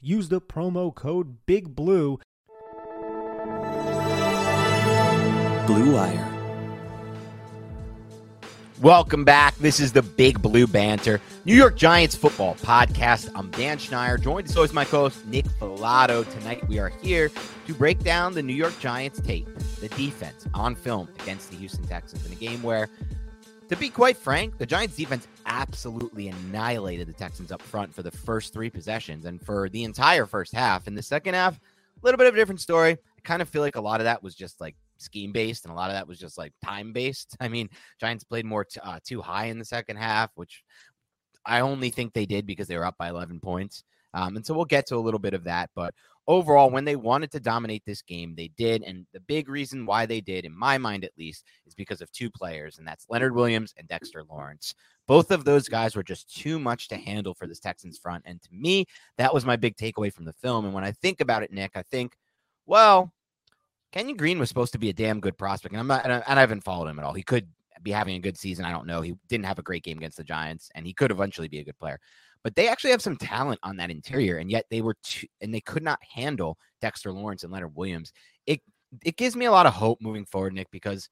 use the promo code Big Blue. Blue Wire. Welcome back. This is the Big Blue Banter, New York Giants football podcast. I'm Dan Schneider, joined as always my co-host Nick Falato. Tonight we are here to break down the New York Giants tape, the defense on film against the Houston Texans in a game where, to be quite frank, the Giants defense absolutely annihilated the Texans up front for the first three possessions and for the entire first half. In the second half, a little bit of a different story. I kind of feel like a lot of that was just like scheme based, and a lot of that was just like time based. I mean, Giants played more t- uh, too high in the second half, which I only think they did because they were up by 11 points. Um, and so we'll get to a little bit of that. But overall, when they wanted to dominate this game, they did. And the big reason why they did, in my mind at least, is because of two players, and that's Leonard Williams and Dexter Lawrence. Both of those guys were just too much to handle for this Texans front. And to me, that was my big takeaway from the film. And when I think about it, Nick, I think, well, Kenyon Green was supposed to be a damn good prospect, and I'm not, and I, haven't followed him at all. He could be having a good season. I don't know. He didn't have a great game against the Giants, and he could eventually be a good player. But they actually have some talent on that interior, and yet they were too, and they could not handle Dexter Lawrence and Leonard Williams. It it gives me a lot of hope moving forward, Nick, because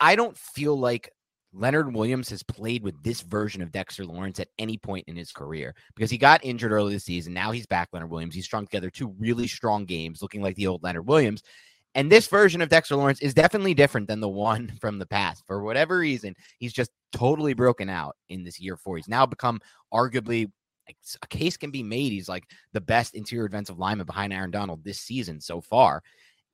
I don't feel like Leonard Williams has played with this version of Dexter Lawrence at any point in his career because he got injured early this season. Now he's back, Leonard Williams. He's strung together two really strong games, looking like the old Leonard Williams. And this version of Dexter Lawrence is definitely different than the one from the past. For whatever reason, he's just totally broken out in this year four. He's now become arguably a case can be made. He's like the best interior defensive lineman behind Aaron Donald this season so far.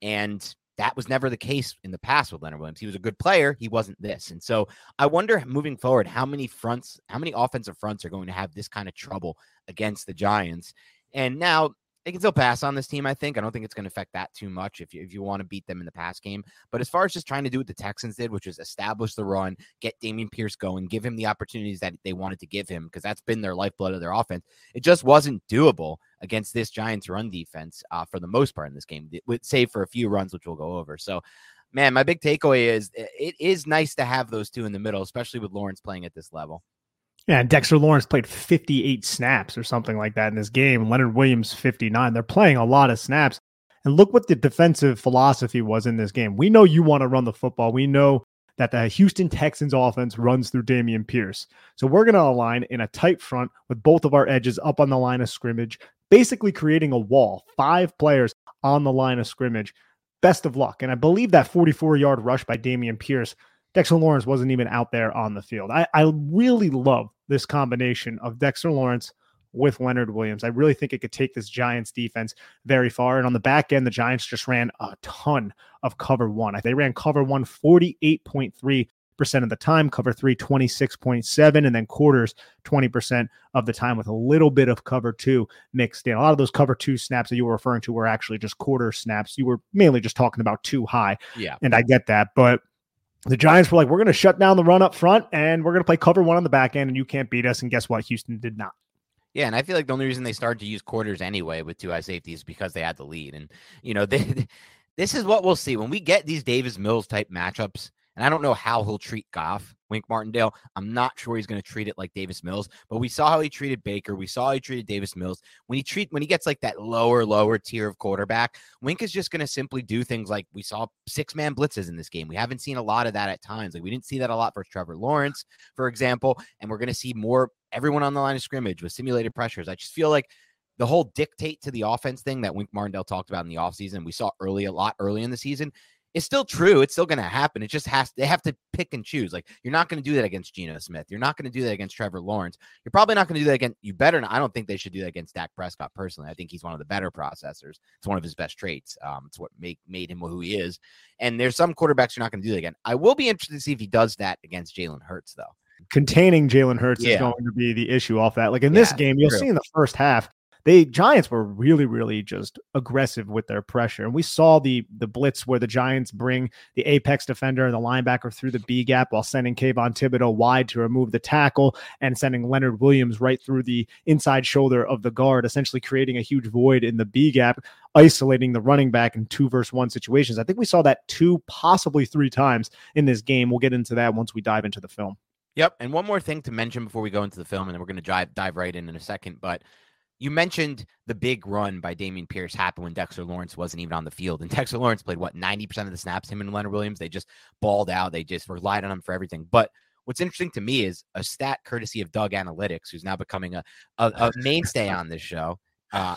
And that was never the case in the past with Leonard Williams. He was a good player. He wasn't this. And so I wonder moving forward how many fronts, how many offensive fronts are going to have this kind of trouble against the Giants. And now they can still pass on this team. I think. I don't think it's going to affect that too much if you if you want to beat them in the pass game. But as far as just trying to do what the Texans did, which was establish the run, get Dameon Pierce going, give him the opportunities that they wanted to give him, because that's been their lifeblood of their offense. It just wasn't doable against this Giants run defense uh, for the most part in this game, save for a few runs, which we'll go over. So. Man, my big takeaway is it is nice to have those two in the middle, especially with Lawrence playing at this level. Yeah, Dexter Lawrence played 58 snaps or something like that in this game. Leonard Williams 59. They're playing a lot of snaps. And look what the defensive philosophy was in this game. We know you want to run the football. We know that the Houston Texans offense runs through Dameon Pierce. So we're going to align in a tight front with both of our edges up on the line of scrimmage, basically creating a wall, five players on the line of scrimmage. Best of luck. And I believe that 44 yard rush by Dameon Pierce Dexter Lawrence wasn't even out there on the field. I, I really love this combination of Dexter Lawrence with Leonard Williams. I really think it could take this Giants defense very far. And on the back end, the Giants just ran a ton of cover one. They ran cover one 48.3% of the time, cover three 26.7, and then quarters 20% of the time with a little bit of cover two mixed in. A lot of those cover two snaps that you were referring to were actually just quarter snaps. You were mainly just talking about too high. Yeah. And I get that. But the Giants were like, we're going to shut down the run up front and we're going to play cover one on the back end, and you can't beat us. And guess what? Houston did not. Yeah, and I feel like the only reason they started to use quarters anyway with two high safeties because they had the lead. And, you know, they, this is what we'll see when we get these Davis Mills type matchups And I don't know how he'll treat Goff, Wink Martindale. I'm not sure he's going to treat it like Davis Mills, but we saw how he treated Baker. We saw how he treated Davis Mills. When he treat when he gets like that lower, lower tier of quarterback, Wink is just going to simply do things like we saw six man blitzes in this game. We haven't seen a lot of that at times. Like we didn't see that a lot for Trevor Lawrence, for example, and we're going to see more everyone on the line of scrimmage with simulated pressures. I just feel like the whole dictate to the offense thing that Wink Martindale talked about in the offseason, we saw early a lot early in the season. It's still true. It's still going to happen. It just has they have to pick and choose. Like you're not going to do that against Geno Smith. You're not going to do that against Trevor Lawrence. You're probably not going to do that against you better not. I don't think they should do that against Dak Prescott personally. I think he's one of the better processors. It's one of his best traits. Um, it's what make made him who he is. And there's some quarterbacks you're not going to do that again. I will be interested to see if he does that against Jalen Hurts though containing Jalen Hurts yeah. is going to be the issue off that. Like in yeah, this game, you'll true. see in the first half, they Giants were really, really just aggressive with their pressure. And we saw the the blitz where the Giants bring the apex defender and the linebacker through the B gap while sending Kayvon Thibodeaux wide to remove the tackle and sending Leonard Williams right through the inside shoulder of the guard, essentially creating a huge void in the B gap, isolating the running back in two versus one situations. I think we saw that two, possibly three times in this game. We'll get into that once we dive into the film. Yep. And one more thing to mention before we go into the film, and then we're going to dive, dive right in in a second. But you mentioned the big run by Dameon Pierce happened when Dexter Lawrence wasn't even on the field. And Dexter Lawrence played what 90% of the snaps, him and Leonard Williams. They just balled out. They just relied on him for everything. But what's interesting to me is a stat courtesy of Doug Analytics, who's now becoming a, a, a mainstay on this show. Uh,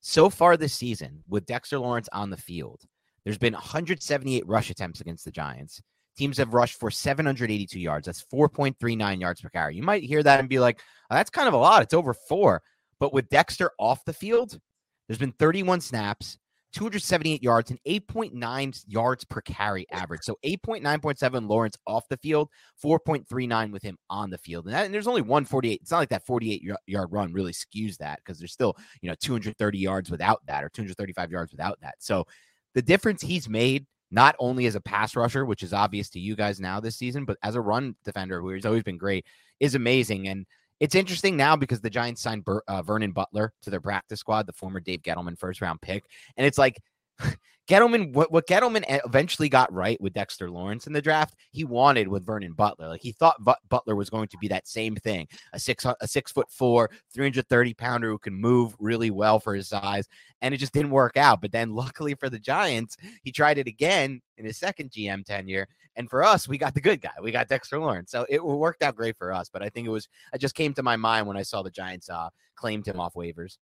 so far this season, with Dexter Lawrence on the field, there's been 178 rush attempts against the Giants. Teams have rushed for 782 yards. That's 4.39 yards per carry. You might hear that and be like, oh, that's kind of a lot. It's over four. But with Dexter off the field, there's been 31 snaps, 278 yards, and 8.9 yards per carry average. So 8.9.7 Lawrence off the field, 4.39 with him on the field. And, that, and there's only 148. It's not like that 48 yard run really skews that because there's still, you know, 230 yards without that or 235 yards without that. So the difference he's made not only as a pass rusher, which is obvious to you guys now this season, but as a run defender, who has always been great, is amazing. And it's interesting now because the Giants signed Ber- uh, Vernon Butler to their practice squad, the former Dave Gettleman first round pick. And it's like, Gettleman, what, what Gettleman eventually got right with Dexter Lawrence in the draft, he wanted with Vernon Butler. Like he thought Butler was going to be that same thing, a six a six foot four, 330 pounder who can move really well for his size, and it just didn't work out. But then, luckily for the Giants, he tried it again in his second GM tenure, and for us, we got the good guy. We got Dexter Lawrence, so it worked out great for us. But I think it was, it just came to my mind when I saw the Giants uh, claimed him off waivers.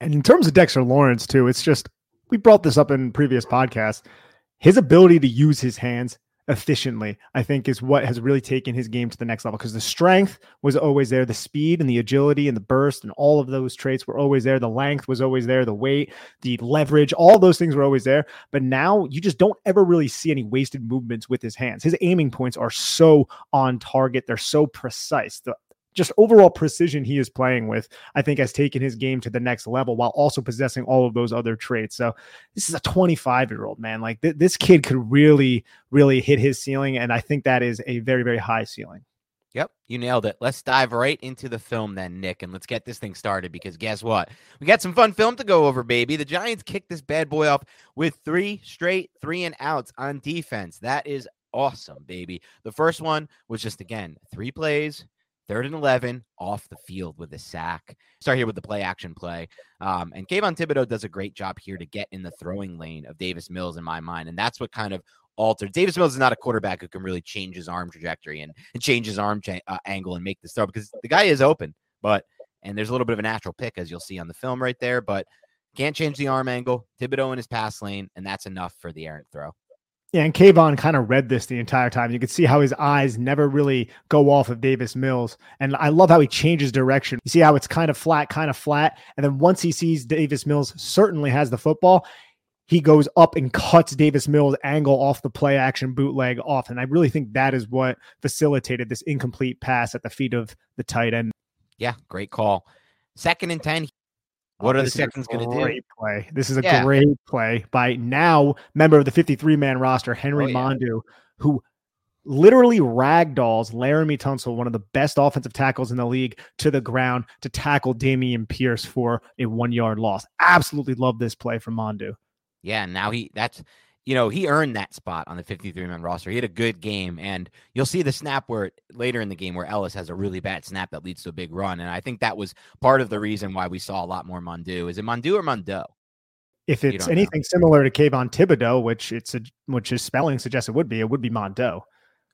And in terms of Dexter Lawrence, too, it's just we brought this up in previous podcasts. His ability to use his hands efficiently, I think, is what has really taken his game to the next level because the strength was always there, the speed and the agility and the burst and all of those traits were always there. The length was always there, the weight, the leverage, all those things were always there. But now you just don't ever really see any wasted movements with his hands. His aiming points are so on target, they're so precise. The just overall precision he is playing with, I think has taken his game to the next level while also possessing all of those other traits. So this is a 25 year old man. Like th- this kid could really, really hit his ceiling. And I think that is a very, very high ceiling. Yep, you nailed it. Let's dive right into the film then, Nick, and let's get this thing started because guess what? We got some fun film to go over, baby. The Giants kicked this bad boy off with three straight three and outs on defense. That is awesome, baby. The first one was just, again, three plays, third and 11 off the field with a sack. Start here with the play action play. Um, and Kayvon Thibodeaux does a great job here to get in the throwing lane of Davis Mills in my mind. And that's what kind of altered. Davis Mills is not a quarterback who can really change his arm trajectory and, and change his arm cha- uh, angle and make this throw because the guy is open. But, and there's a little bit of a natural pick as you'll see on the film right there, but can't change the arm angle. Thibodeaux in his pass lane, and that's enough for the errant throw. Yeah, and Kayvon kind of read this the entire time. You could see how his eyes never really go off of Davis Mills. And I love how he changes direction. You see how it's kind of flat, kind of flat. And then once he sees Davis Mills certainly has the football, he goes up and cuts Davis Mills' angle off the play action bootleg off. And I really think that is what facilitated this incomplete pass at the feet of the tight end. Yeah, great call. Second and 10, what oh, are the Texans going to do? Great play. This is a yeah. great play by now member of the 53 man roster, Henry oh, yeah. Mondeaux, who literally ragdolls Laremy Tunsil, one of the best offensive tackles in the league, to the ground to tackle Dameon Pierce for a one yard loss. Absolutely love this play from Mondeaux. Yeah, now he that's you know, he earned that spot on the 53 man roster. He had a good game, and you'll see the snap where later in the game where Ellis has a really bad snap that leads to a big run. And I think that was part of the reason why we saw a lot more Mondeaux. Is it Mondeaux or Mondo? If it's anything know. similar to Kayvon Thibodeaux, which it's a, which his spelling suggests it would be, it would be Mondo.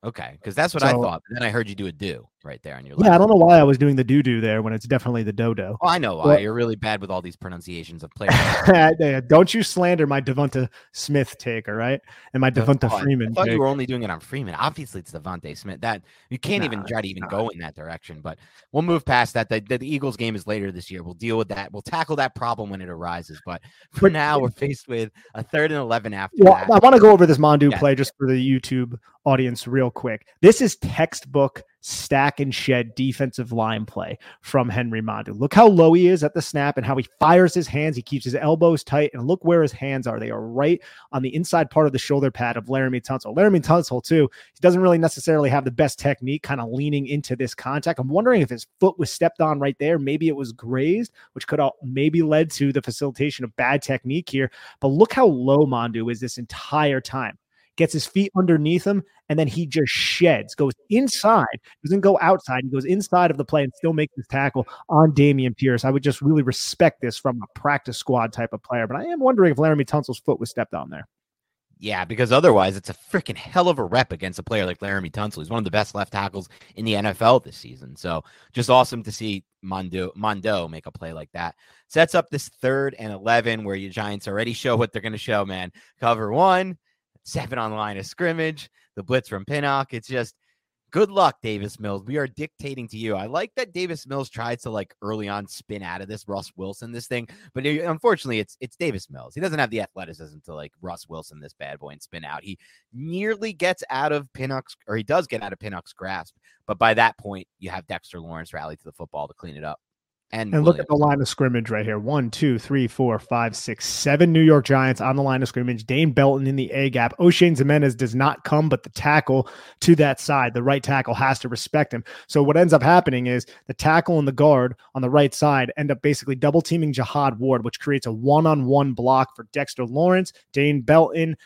Okay, because that's what so, I thought. But then I heard you do a do right there on your. Yeah, I don't know why I was doing the do do there when it's definitely the dodo. Oh, I know why. You're really bad with all these pronunciations of players. don't you slander my Devonta Smith take, all right? And my Devonta oh, Freeman. I thought take. you were only doing it on Freeman. Obviously, it's DeVonta Smith. That you can't nah, even try to even nah. go in that direction. But we'll move past that. The, the, the, Eagles game is later this year. We'll deal with that. We'll tackle that problem when it arises. But for now, we're faced with a third and eleven after. Well, that. I want to go over this Mondeaux yeah. play just for the YouTube audience real quick. This is textbook stack and shed defensive line play from Henry Mondeaux. Look how low he is at the snap and how he fires his hands. He keeps his elbows tight and look where his hands are. They are right on the inside part of the shoulder pad of Laremy Tunsil. Laremy Tunsil, too, he doesn't really necessarily have the best technique kind of leaning into this contact. I'm wondering if his foot was stepped on right there. Maybe it was grazed, which could have maybe led to the facilitation of bad technique here. But look how low Mondeaux is this entire time gets his feet underneath him, and then he just sheds, goes inside, doesn't go outside. He goes inside of the play and still makes this tackle on Dameon Pierce. I would just really respect this from a practice squad type of player. But I am wondering if Laremy Tunsil's foot was stepped on there. Yeah, because otherwise it's a freaking hell of a rep against a player like Laremy Tunsil. He's one of the best left tackles in the NFL this season. So just awesome to see Mondo Mondo make a play like that. Sets up this third and eleven where your Giants already show what they're going to show, man. Cover one, seven on the line of scrimmage, the blitz from Pinnock. It's just good luck, Davis Mills. We are dictating to you. I like that Davis Mills tried to like early on spin out of this Russ Wilson this thing, but unfortunately, it's it's Davis Mills. He doesn't have the athleticism to like Russ Wilson this bad boy and spin out. He nearly gets out of Pinnock's, or he does get out of Pinnock's grasp, but by that point, you have Dexter Lawrence rally to the football to clean it up. And, and look at the line of scrimmage right here. One, two, three, four, five, six, seven New York Giants on the line of scrimmage. Dane Belton in the A gap. Oshane Ximines does not come, but the tackle to that side, the right tackle has to respect him. So what ends up happening is the tackle and the guard on the right side end up basically double teaming Jihad Ward, which creates a one on one block for Dexter Lawrence, Dane Belton,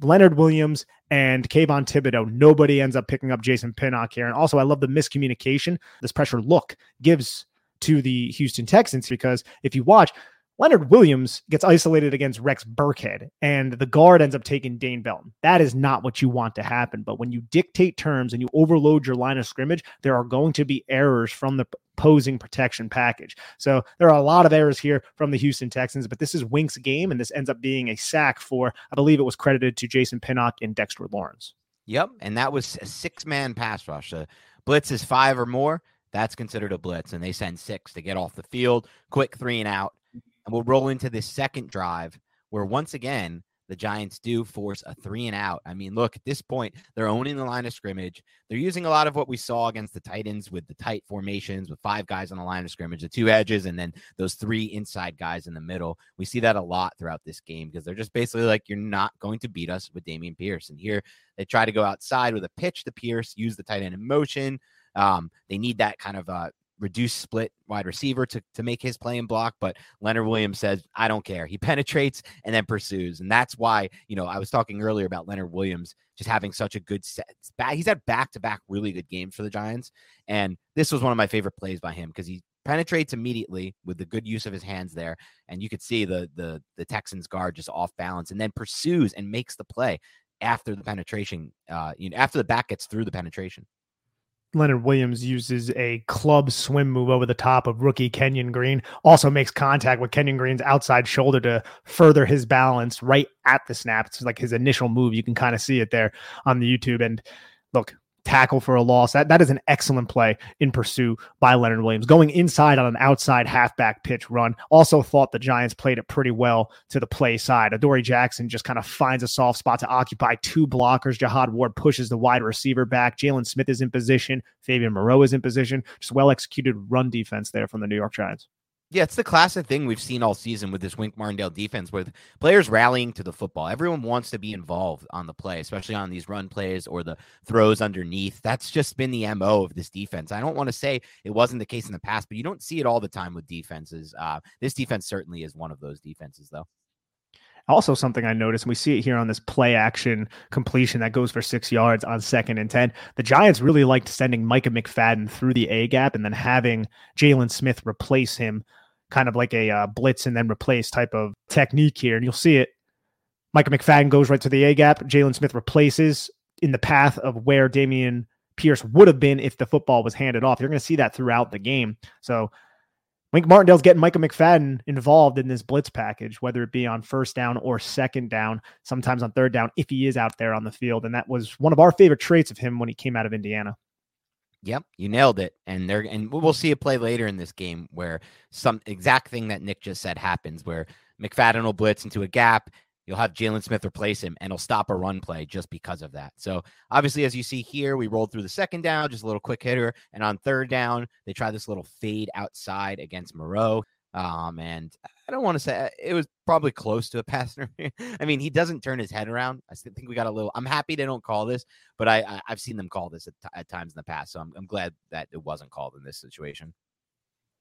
Leonard Williams, and Kayvon Thibodeaux. Nobody ends up picking up Jason Pinnock here. And also, I love the miscommunication. This pressure look gives to the Houston Texans because if you watch, Leonard Williams gets isolated against Rex Burkhead, and the guard ends up taking Dane Belton. That is not what you want to happen. But when you dictate terms and you overload your line of scrimmage, there are going to be errors from the posing protection package. So there are a lot of errors here from the Houston Texans, but this is Wink's game, and this ends up being a sack for, I believe it was credited to Jason Pinnock and Dexter Lawrence. Yep. And that was a six man pass rush. The blitz is five or more. That's considered a blitz, and they send six to get off the field, quick three and out. And we'll roll into this second drive where once again the Giants do force a three and out. I mean, look, at this point, they're owning the line of scrimmage. They're using a lot of what we saw against the Titans with the tight formations, with five guys on the line of scrimmage, the two edges, and then those three inside guys in the middle. We see that a lot throughout this game because they're just basically like, you're not going to beat us with Dameon Pierce. And here they try to go outside with a pitch to Pierce, use the tight end in motion. Um, they need that kind of uh, reduced split wide receiver to, to make his play and block. But Leonard Williams says, I don't care. He penetrates and then pursues. And that's why, you know, I was talking earlier about Leonard Williams just having such a good set. He's had back to back really good games for the Giants. And this was one of my favorite plays by him because he penetrates immediately with the good use of his hands there. And you could see the the the Texans guard just off balance and then pursues and makes the play after the penetration, uh, you know, after the back gets through the penetration. Leonard Williams uses a club swim move over the top of rookie Kenyon Green. Also makes contact with Kenyon Green's outside shoulder to further his balance right at the snap. It's like his initial move. You can kind of see it there on the YouTube. And look, tackle for a loss. That that is an excellent play in pursuit by Leonard Williams. Going inside on an outside halfback pitch run. Also thought the Giants played it pretty well to the play side. Adoree Jackson just kind of finds a soft spot to occupy two blockers. Jihad Ward pushes the wide receiver back. Jaylon Smith is in position. Fabian Moreau is in position. Just well executed run defense there from the New York Giants. Yeah, it's the classic thing we've seen all season with this Wink Martindale defense with players rallying to the football. Everyone wants to be involved on the play, especially on these run plays or the throws underneath. That's just been the MO of this defense. I don't want to say it wasn't the case in the past, but you don't see it all the time with defenses. Uh, this defense certainly is one of those defenses, though. Also, something I noticed, and we see it here on this play action completion that goes for six yards on second and 10. The Giants really liked sending Micah McFadden through the A gap and then having Jaylon Smith replace him, kind of like a uh, blitz and then replace type of technique here. And you'll see it. Micah McFadden goes right to the A gap. Jaylon Smith replaces in the path of where Dameon Pierce would have been if the football was handed off. You're going to see that throughout the game. So Wink Martindale's getting Micah McFadden involved in this blitz package, whether it be on first down or second down, sometimes on third down, if he is out there on the field. And that was one of our favorite traits of him when he came out of Indiana. Yep, you nailed it. And they're and we'll see a play later in this game where some exact thing that Nick just said happens where McFadden will blitz into a gap You'll have Jaylon Smith replace him, and he'll stop a run play just because of that. So obviously, as you see here, we rolled through the second down, just a little quick hitter, and on third down, they try this little fade outside against Moreau. Um, and I don't want to say it was probably close to a pass. I mean, he doesn't turn his head around. I think we got a little. I'm happy they don't call this, but I, I have seen them call this at, at times in the past, so I'm, I'm glad that it wasn't called in this situation.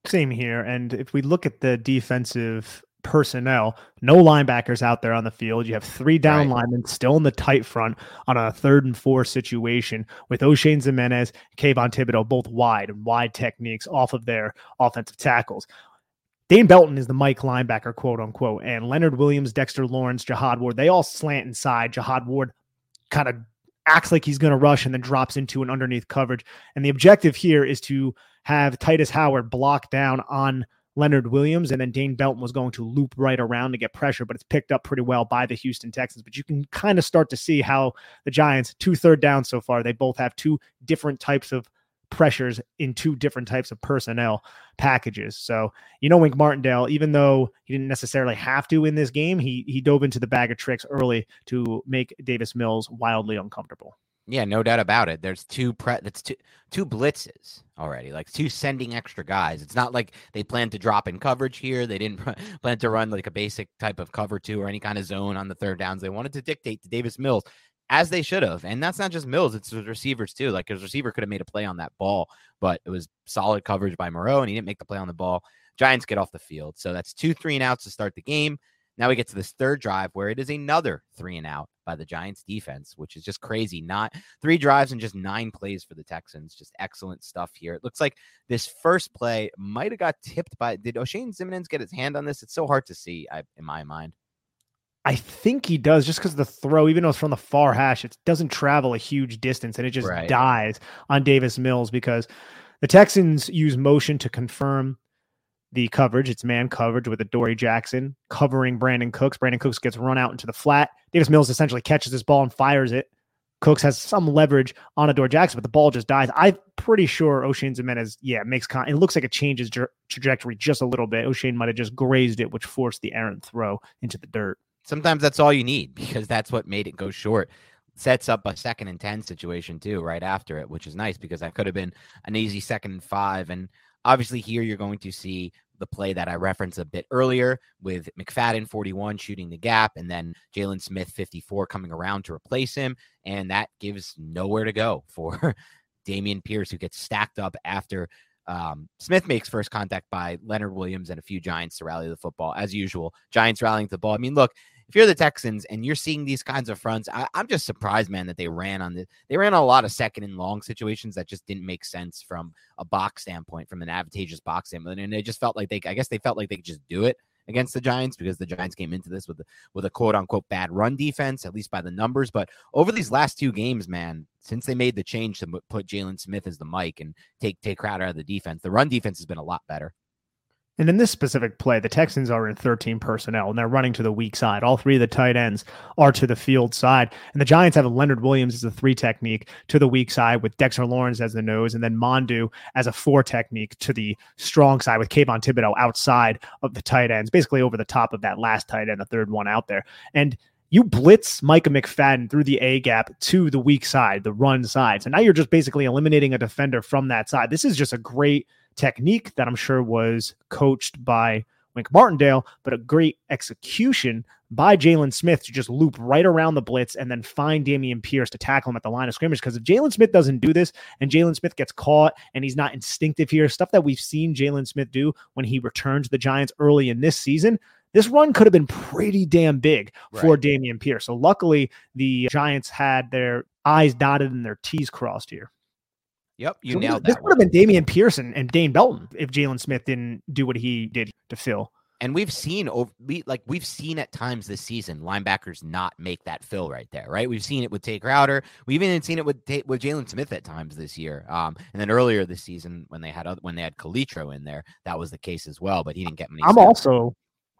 Same here. And if we look at the defensive personnel, no linebackers out there on the field. You have three down right. linemen still in the tight front on a third and four situation with Oshane Ximines, Kayvon Thibodeaux, both wide and wide techniques off of their offensive tackles. Dane Belton is the Mike linebacker, quote unquote, and Leonard Williams, Dexter Lawrence, Jihad Ward, they all slant inside. Jihad Ward kind of acts like he's going to rush and then drops into an underneath coverage. And the objective here is to have Tytus Howard block down on Leonard Williams, and then Dane Belton was going to loop right around to get pressure, but it's picked up pretty well by the Houston Texans. But you can kind of start to see how the Giants, two third down so far, they both have two different types of pressures in two different types of personnel packages. So, you know, Wink Martindale, even though he didn't necessarily have to in this game, he he dove into the bag of tricks early to make Davis Mills wildly uncomfortable. Yeah, no doubt about it. There's two pre that's two two blitzes already, like two sending extra guys. It's not like they plan to drop in coverage here. They didn't plan to run like a basic type of cover two or any kind of zone on the third downs. They wanted to dictate to Davis Mills as they should have. And that's not just Mills, it's the receivers too. Like his receiver could have made a play on that ball, but it was solid coverage by Moreau and he didn't make the play on the ball. Giants get off the field. So that's two three and outs to start the game. Now we get to this third drive where it is another three and out by the Giants defense, which is just crazy. Not three drives and just nine plays for the Texans. Just excellent stuff here. It looks like this first play might have got tipped by. Did Oshane Ximines get his hand on this? It's so hard to see I, in my mind. I think he does just because the throw, even though it's from the far hash, it doesn't travel a huge distance and it just right. dies on Davis Mills because the Texans use motion to confirm the coverage. It's man coverage with Adoree Jackson covering Brandin Cooks. Brandin Cooks gets run out into the flat. Davis Mills essentially catches this ball and fires it. Cooks has some leverage on Adoree Jackson, but the ball just dies. I'm pretty sure Oshane Ximines, yeah, makes con- it looks like it changes tra- trajectory just a little bit. Oshane might have just grazed it, which forced the errant throw into the dirt. Sometimes that's all you need because that's what made it go short sets up a second and 10 situation too right after it which is nice because that could have been an easy second and five and Obviously, here you're going to see the play that I referenced a bit earlier with McFadden 41 shooting the gap and then Jaylon Smith 54 coming around to replace him. And that gives nowhere to go for Dameon Pierce, who gets stacked up after um, Smith makes first contact by Leonard Williams and a few Giants to rally the football. As usual, Giants rallying the ball. I mean, look, if you're the Texans and you're seeing these kinds of fronts, I, am just surprised, man, that they ran on the they ran a lot of second and long situations that just didn't make sense from a box standpoint, from an advantageous box standpoint, and they just felt like they, I guess they felt like they could just do it against the Giants because the Giants came into this with a, with a quote unquote bad run defense, at least by the numbers. But over these last two games, man, since they made the change to put Jaylon Smith as the Mike and take take Crowder out of the defense, the run defense has been a lot better. And in this specific play, the Texans are in 13 personnel and they're running to the weak side. All three of the tight ends are to the field side. And the Giants have a Leonard Williams as a three technique to the weak side with Dexter Lawrence as the nose and then Mondeaux as a four technique to the strong side with Kayvon Thibodeaux outside of the tight ends, basically over the top of that last tight end, the third one out there. And you blitz Micah McFadden through the A gap to the weak side, the run side. So now you're just basically eliminating a defender from that side. This is just a great technique that I'm sure was coached by Wink Martindale, but a great execution by Jaylon Smith to just loop right around the blitz and then find Dameon Pierce to tackle him at the line of scrimmage. Because if Jaylon Smith doesn't do this and Jaylon Smith gets caught and he's not instinctive here, stuff that we've seen Jaylon Smith do when he returned to the Giants early in this season, This run could have been pretty damn big for Right. Dameon Pierce. So luckily, the Giants had their I's dotted and their T's crossed here. Yep, you So nailed this that. would have been Dameon Pearson and, Dane Belton if Jaylon Smith didn't do what he did to fill. And we've seen over like we've seen at times this season linebackers not make that fill right there, right? We've seen it with Tae Crowder. We've even seen it with with Jaylon Smith at times this year. Um, and then earlier this season when they had oth- when they had Calitro in there, that was the case as well. But he didn't get many. I'm snaps. also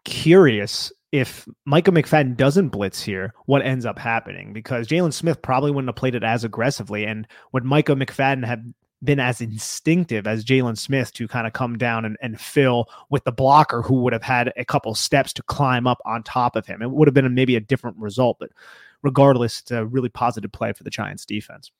curious if Michael McFadden doesn't blitz here, what ends up happening? Because Jaylon Smith probably wouldn't have played it as aggressively. And would Michael McFadden have been as instinctive as Jaylon Smith to kind of come down and, and fill with the blocker who would have had a couple steps to climb up on top of him? It would have been a, maybe a different result, but regardless, it's a really positive play for the Giants defense.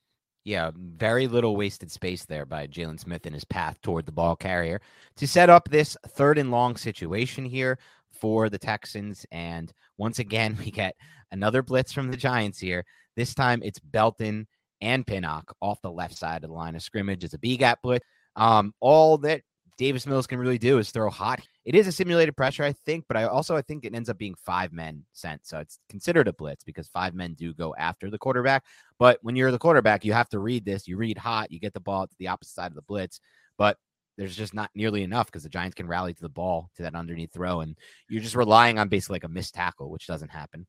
Yeah, very little wasted space there by Jaylon Smith in his path toward the ball carrier to set up this third and long situation here for the Texans. And once again, we get another blitz from the Giants here. This time it's Belton and Pinnock off the left side of the line of scrimmage. It's a B gap blitz. Um, all that Davis Mills can really do is throw hot. It is a simulated pressure, I think, but I also I think it ends up being five men sent. So it's considered a blitz because five men do go after the quarterback. But when you're the quarterback, you have to read this. You read hot, you get the ball to the opposite side of the blitz. But there's just not nearly enough because the Giants can rally to the ball to that underneath throw. And you're just relying on basically like a missed tackle, which doesn't happen.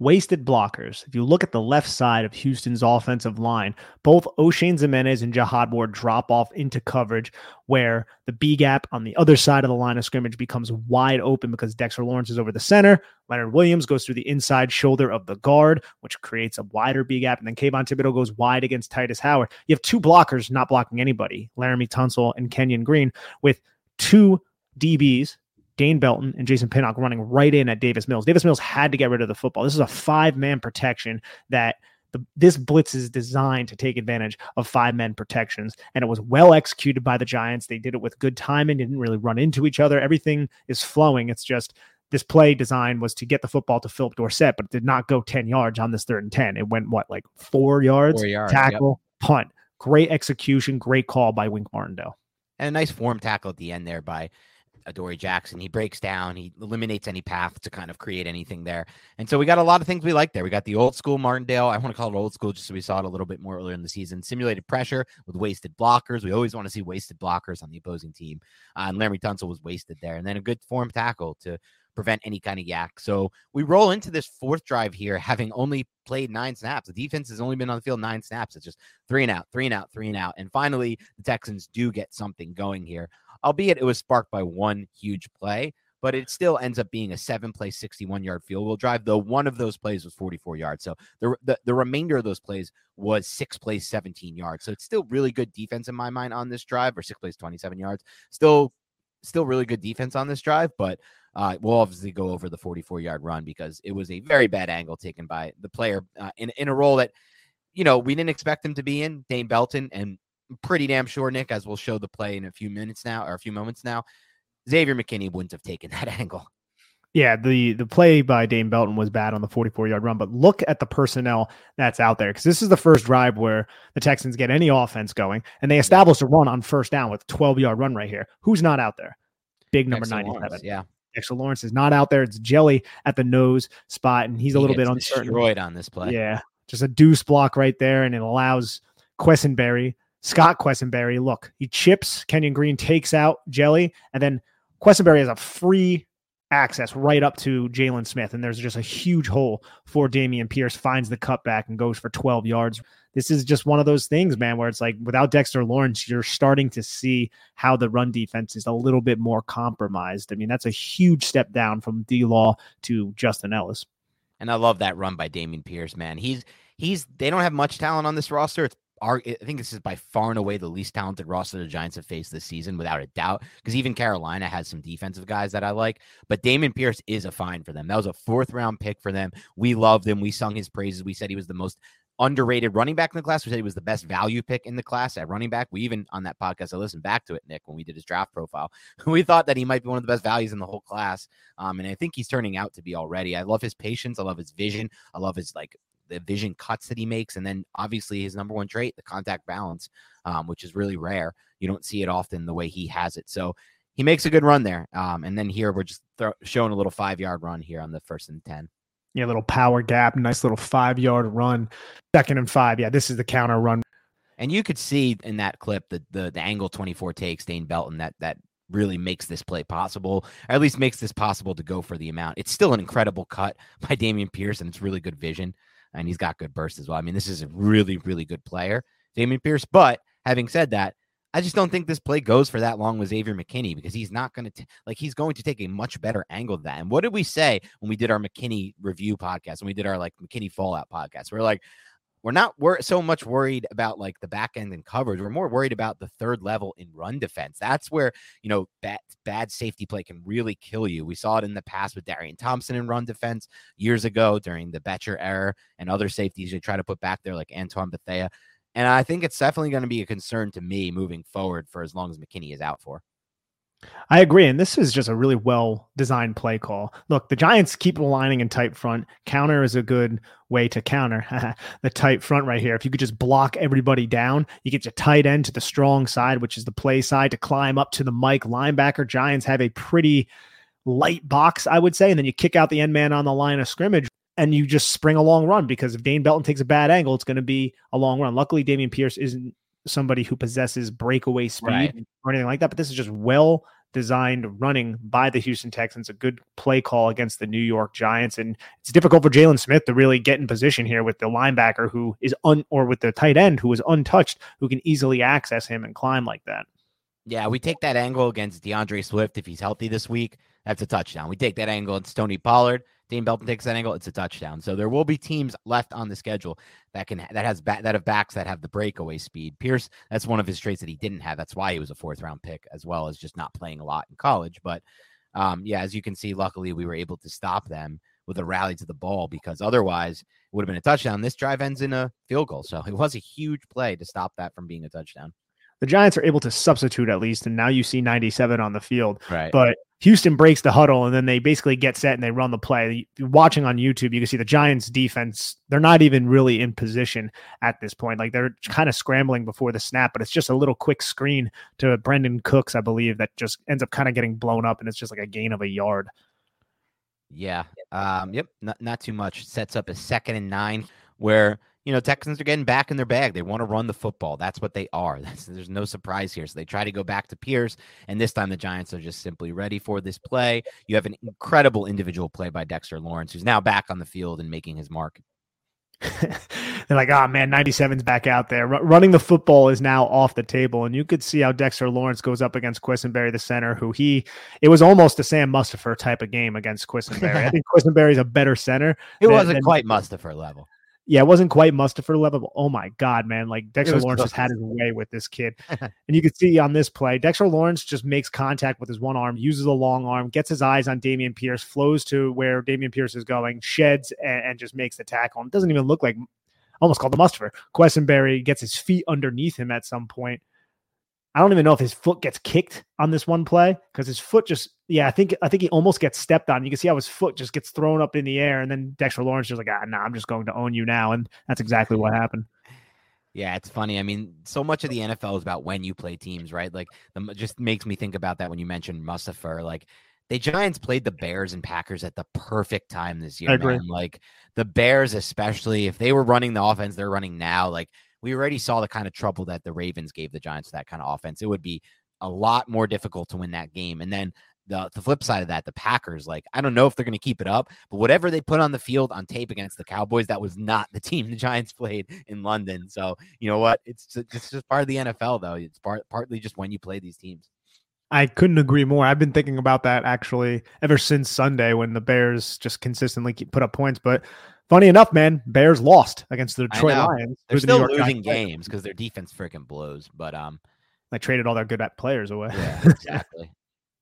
Wasted blockers. If you look at the left side of Houston's offensive line, both Oshane Ximines and Jihad Ward drop off into coverage where the B gap on the other side of the line of scrimmage becomes wide open because Dexter Lawrence is over the center. Leonard Williams goes through the inside shoulder of the guard, which creates a wider B gap. And then Kayvon Thibodeaux goes wide against Tytus Howard. You have two blockers not blocking anybody, Laremy Tunsil and Kenyon Green, with two DBs Dane Belton and Jason Pinnock running right in at Davis Mills. Davis Mills had to get rid of the football. This is a five man protection that the, this blitz is designed to take advantage of five men protections, and it was well executed by the Giants. They did it with good timing, didn't really run into each other. Everything is flowing. It's just this play design was to get the football to Philip Dorsett, but it did not go 10 yards on this third and 10. It went what, like four yards? Four yards, yep. tackle, punt. Great execution, great call by Wink Martindale. And a nice form tackle at the end there by Adoree Jackson. He breaks down, he eliminates any path to kind of create anything there. And so we got a lot of things we like there. We got the old school Martindale. I want to call it old school just so we saw it a little bit more earlier in the season. Simulated pressure with wasted blockers. We always want to see wasted blockers on the opposing team. Uh, and Larry Tunsil was wasted there. And then a good form tackle to prevent any kind of YAC. So we roll into this fourth drive here, having only played nine snaps. The defense has only been on the field nine snaps. It's just three and out, three and out, three and out. And finally, the Texans do get something going here, albeit it was sparked by one huge play. But it still ends up being a seven play, 61 yard field goal drive, though one of those plays was 44 yards. So the, the, the remainder of those plays was six plays, 17 yards. So it's still really good defense in my mind on this drive, or six plays, 27 yards. Still, still really good defense on this drive, but uh, we'll obviously go over the 44 yard run because it was a very bad angle taken by the player uh, in, in a role that, you know, we didn't expect him to be in, Dane Belton. And I'm pretty damn sure, Nick, as we'll show the play in a few minutes now or a few moments now, Xavier McKinney wouldn't have taken that angle. Yeah, the the play by Dane Belton was bad on the 44 yard run, but look at the personnel that's out there because this is the first drive where the Texans get any offense going, and they establish a run on first down with 12 yard run right here. Who's not out there? Big number Dexter 97. Lawrence, yeah. Dexter Lawrence is not out there. It's Jelly at the nose spot, and he's a little bit uncertain. Destroyed on this play. Yeah, just a deuce block right there, and it allows Quessenberry, Scott Quessenberry. Look, he chips. Kenyon Green takes out Jelly, and then Quessenberry has a free access right up to Jaylon Smith, and there's just a huge hole for Dameon Pierce. Finds the cutback and goes for 12 yards. This is just one of those things, man, where it's like without Dexter Lawrence, you're starting to see how the run defense is a little bit more compromised. I mean, that's a huge step down from D Law to Justin Ellis. And I love that run by Dameon Pierce, man. He's he's they don't have much talent on this roster. It's I think this is by far and away the least talented roster the Giants have faced this season, without a doubt. Because even Carolina has some defensive guys that I like, but Dameon Pierce is a find for them. That was a fourth round pick for them. We loved him. We sung his praises. We said he was the most underrated running back in the class. We said he was the best value pick in the class at running back. We even on that podcast, I listened back to it, Nick, when we did his draft profile. We thought that he might be one of the best values in the whole class. Um, and I think he's turning out to be already. I love his patience. I love his vision. I love his like the vision cuts that he makes, and then obviously his number one trait, the contact balance, um, which is really rare. You don't see it often the way he has it. So he makes a good run there. Um, and then here we're just throw, showing a little five yard run here on the first and 10. Yeah, little power gap, nice little five yard run, second and five. Yeah, this is the counter run. And you could see in that clip the the, the angle 24 takes Dane Belton that that really makes this play possible, or at least makes this possible to go for the amount. It's still an incredible cut by Dameon Pierce, and it's really good vision, and he's got good burst as well. I mean, this is a really, really good player, Dameon Pierce. But having said that, I just don't think this play goes for that long with Xavier McKinney because he's not going to like he's going to take a much better angle than that. And what did we say when we did our McKinney review podcast? When we did our like McKinney fallout podcast, we are like, we're not wor- so much worried about like the back end and coverage. We're more worried about the third level in run defense. That's where you know bad bad safety play can really kill you. We saw it in the past with Darian Thompson in run defense years ago during the Bettcher era and other safeties you try to put back there like Antoine Bethea. And I think it's definitely going to be a concern to me moving forward for as long as McKinney is out for. I agree. And this is just a really well designed play call. Look, the Giants keep aligning in tight front. Counter is a good way to counter the tight front right here. If you could just block everybody down, you get your tight end to the strong side, which is the play side, to climb up to the Mike linebacker. Giants have a pretty light box, I would say. And then you kick out the end man on the line of scrimmage and you just spring a long run because if Dane Belton takes a bad angle, it's going to be a long run. Luckily, Dameon Pierce isn't somebody who possesses breakaway speed right. or anything like that. But this is just well designed running by the Houston Texans, a good play call against the New York Giants. And it's difficult for Jaylon Smith to really get in position here with the linebacker who is un or with the tight end who is untouched, who can easily access him and climb like that. Yeah, we take that angle against D'Andre Swift if he's healthy this week. That's a touchdown. We take that angle against Tony Pollard. Dane Belton takes that angle, it's a touchdown. So there will be teams left on the schedule that can that has that have backs that have the breakaway speed. Pierce, that's one of his traits that he didn't have. That's why he was a fourth round pick, as well as just not playing a lot in college. But um, yeah, as you can see, luckily we were able to stop them with a rally to the ball because otherwise it would have been a touchdown. This drive ends in a field goal. So it was a huge play to stop that from being a touchdown the Giants are able to substitute at least, and now you see 97 on the field. Right. But Houston breaks the huddle, and then they basically get set and they run the play. watching on YouTube, you can see the Giants' defense. They're not even really in position at this point. Like they're kind of scrambling before the snap, but it's just a little quick screen to Brandin Cooks, I believe, that just ends up kind of getting blown up, and it's just like a gain of a yard. Yeah. Um. Yep. Not not too much. Sets up a second and nine where you know, Texans are getting back in their bag. They want to run the football. That's what they are. That's, there's no surprise here. So they try to go back to Pierce, and this time the Giants are just simply ready for this play. You have an incredible individual play by Dexter Lawrence, who's now back on the field and making his mark. They're like, oh man, 97's back out there. R- running the football is now off the table. And you could see how Dexter Lawrence goes up against Quessenberry, the center, who he, it was almost a Sam Mustipher type of game against Quessenberry. I think Quessenberry's a better center. It than, wasn't than, quite Mustipher level yeah, it wasn't quite Mustipher level. But oh my god, man! Like Dexter Lawrence just had his way with this kid, and you can see on this play, Dexter Lawrence just makes contact with his one arm, uses a long arm, gets his eyes on Dameon Pierce, flows to where Dameon Pierce is going, sheds, and, and just makes the tackle. And doesn't even look like almost called the Mustipher. Quessenberry gets his feet underneath him at some point I don't even know if his foot gets kicked on this one play because his foot just yeah I think I think he almost gets stepped on. You can see how his foot just gets thrown up in the air, and then Dexter Lawrence just like ah nah I'm just going to own you now, and that's exactly what happened. Yeah, it's funny. I mean, so much of the NFL is about when you play teams, right? Like, the, just makes me think about that when you mentioned Mustipher. Like, the Giants played the Bears and Packers at the perfect time this year. Man. Like, the Bears, especially if they were running the offense they're running now, like we already saw the kind of trouble that the Ravens gave the Giants that kind of offense. It would be a lot more difficult to win that game. And then the, the flip side of that, the Packers, like, I don't know if they're going to keep it up, but whatever they put on the field on tape against the Cowboys, that was not the team the Giants played in London. So, you know what? It's, it's just part of the NFL, though. It's part, partly just when you play these teams. I couldn't agree more. I've been thinking about that actually ever since Sunday when the Bears just consistently put up points. But funny enough, man, Bears lost against the Detroit Lions. They're still the losing games because their defense freaking blows. But um, they traded all their good players away. Yeah, exactly.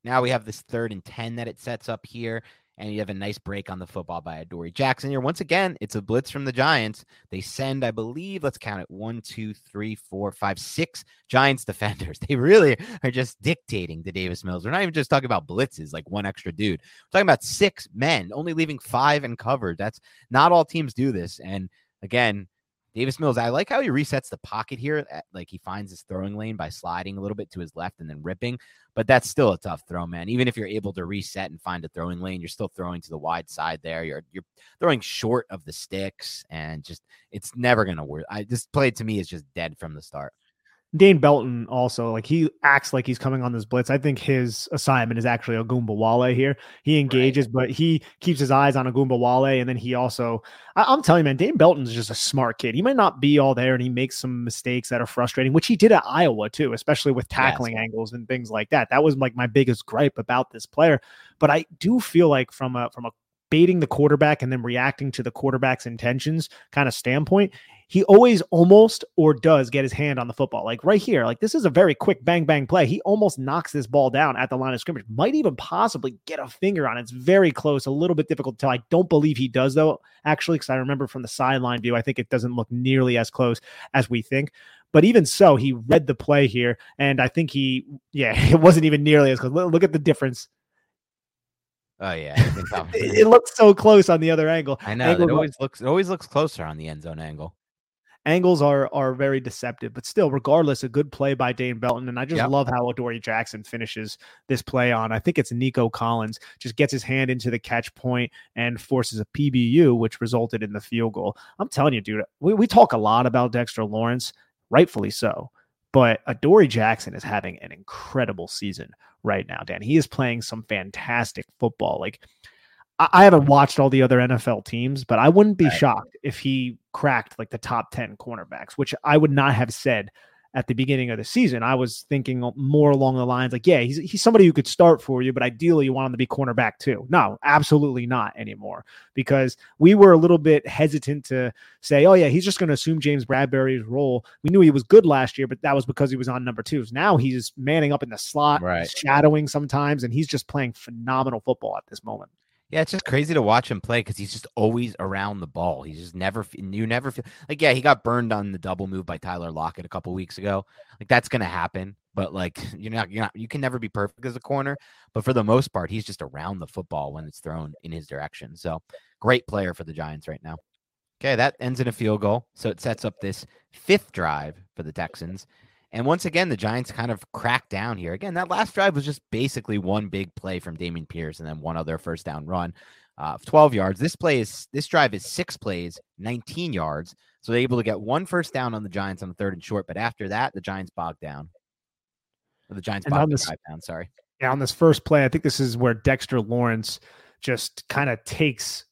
now we have this third and ten that it sets up here and you have a nice break on the football by Adoree Jackson here. Once again, it's a blitz from the Giants. They send, I believe, let's count it one, two, three, four, five, six Giants defenders. They really are just dictating to Davis Mills. We're not even just talking about blitzes, like one extra dude. We're talking about six men, only leaving five in. That's not all teams do this. And again, Davis Mills, I like how he resets the pocket here. At, like he finds his throwing lane by sliding a little bit to his left and then ripping, but that's still a tough throw, man. Even if you're able to reset and find a throwing lane, you're still throwing to the wide side there. You're you're throwing short of the sticks, and just it's never gonna work. I this play to me is just dead from the start. Dane Belton also like he acts like he's coming on this blitz. I think his assignment is actually Ogunbowale here. He engages, right. but he keeps his eyes on Ogunbowale, and then he also I, am telling you, man, Dane Belton's just a smart kid. He might not be all there, and he makes some mistakes that are frustrating, which he did at Iowa too, especially with tackling yes. angles and things like that. That was like my biggest gripe about this player. But I do feel like from a from a baiting the quarterback and then reacting to the quarterback's intentions kind of standpoint, he always almost or does get his hand on the football. Like right here, like this is a very quick bang bang play. He almost knocks this ball down at the line of scrimmage. Might even possibly get a finger on it. It's very close, a little bit difficult to tell. I don't believe he does though, actually, because I remember from the sideline view, I think it doesn't look nearly as close as we think. But even so, he read the play here, and I think he, yeah, it wasn't even nearly as close. Look at the difference Oh yeah, it, it looks so close on the other angle. I know it always looks it always looks closer on the end zone angle angles are are very deceptive, but still, regardless, a good play by Dane Belton. And I just yep. love how Adoree Jackson finishes this play on. I think it's Nico Collins just gets his hand into the catch point and forces a PBU, which resulted in the field goal. I'm telling you, dude, we, we talk a lot about Dexter Lawrence, rightfully so. But Adoree Jackson is having an incredible season right now, Dan. He is playing some fantastic football. Like I haven't watched all the other NFL teams, but I wouldn't be right. shocked if he cracked like the top 10 cornerbacks, which I would not have said at the beginning of the season. I was thinking more along the lines like, yeah, he's he's somebody who could start for you, but ideally you want him to be cornerback too. No, absolutely not anymore. Because we were a little bit hesitant to say, oh yeah, he's just going to assume James Bradberry's role. We knew he was good last year, but that was because he was on number twos. Now he's manning up in the slot, right. shadowing sometimes, and he's just playing phenomenal football at this moment. Yeah, it's just crazy to watch him play because he's just always around the ball. He's just never you never feel like yeah he got burned on the double move by Tyler Lockett a couple weeks ago. Like that's gonna happen, but like you're not you're not you can never be perfect as a corner. But for the most part, he's just around the football when it's thrown in his direction. So great player for the Giants right now. Okay, that ends in a field goal, so it sets up this fifth drive for the Texans. And once again, the Giants kind of cracked down here. Again, that last drive was just basically one big play from Dameon Pierce and then one other first down run uh, of 12 yards. This play is this drive is six plays, 19 yards. So they're able to get one first down on the Giants on the third and short. But after that, the Giants bogged down. Or the Giants bogged this, down. Sorry. Yeah, on this first play, I think this is where Dexter Lawrence just kind of takes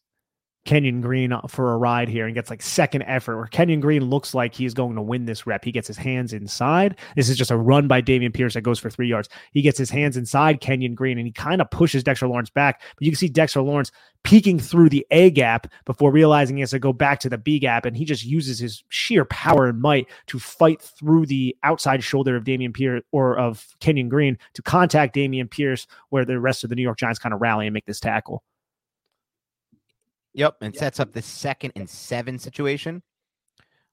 Kenyon Green for a ride here and gets like second effort where Kenyon Green looks like he's going to win this rep. He gets his hands inside. This is just a run by Dameon Pierce that goes for three yards. He gets his hands inside Kenyon Green and he kind of pushes Dexter Lawrence back. But you can see Dexter Lawrence peeking through the A gap before realizing he has to go back to the B gap. And he just uses his sheer power and might to fight through the outside shoulder of Dameon Pierce or of Kenyon Green to contact Dameon Pierce, where the rest of the New York Giants kind of rally and make this tackle. Yep, and sets up the second and seven situation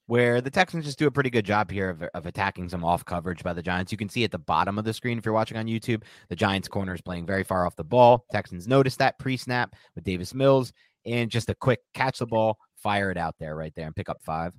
where the Texans just do a pretty good job here of, of attacking some off coverage by the Giants. You can see at the bottom of the screen if you're watching on YouTube, the Giants corner is playing very far off the ball. Texans notice that pre snap with Davis Mills and just a quick catch the ball, fire it out there right there and pick up five.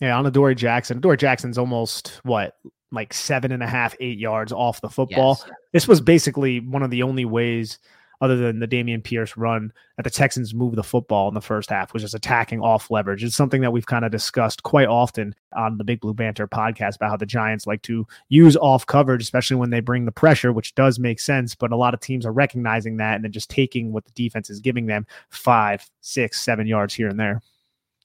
Yeah, on Adoree Jackson. Adoree Jackson's almost what, like seven and a half, eight yards off the football. Yes. This was basically one of the only ways other than the Dameon Pierce run that the Texans moved the football in the first half, was just attacking off leverage. It's something that we've kind of discussed quite often on the Big Blue Banter podcast about how the Giants like to use off coverage, especially when they bring the pressure, which does make sense. But a lot of teams are recognizing that and then just taking what the defense is giving them five, six, seven yards here and there.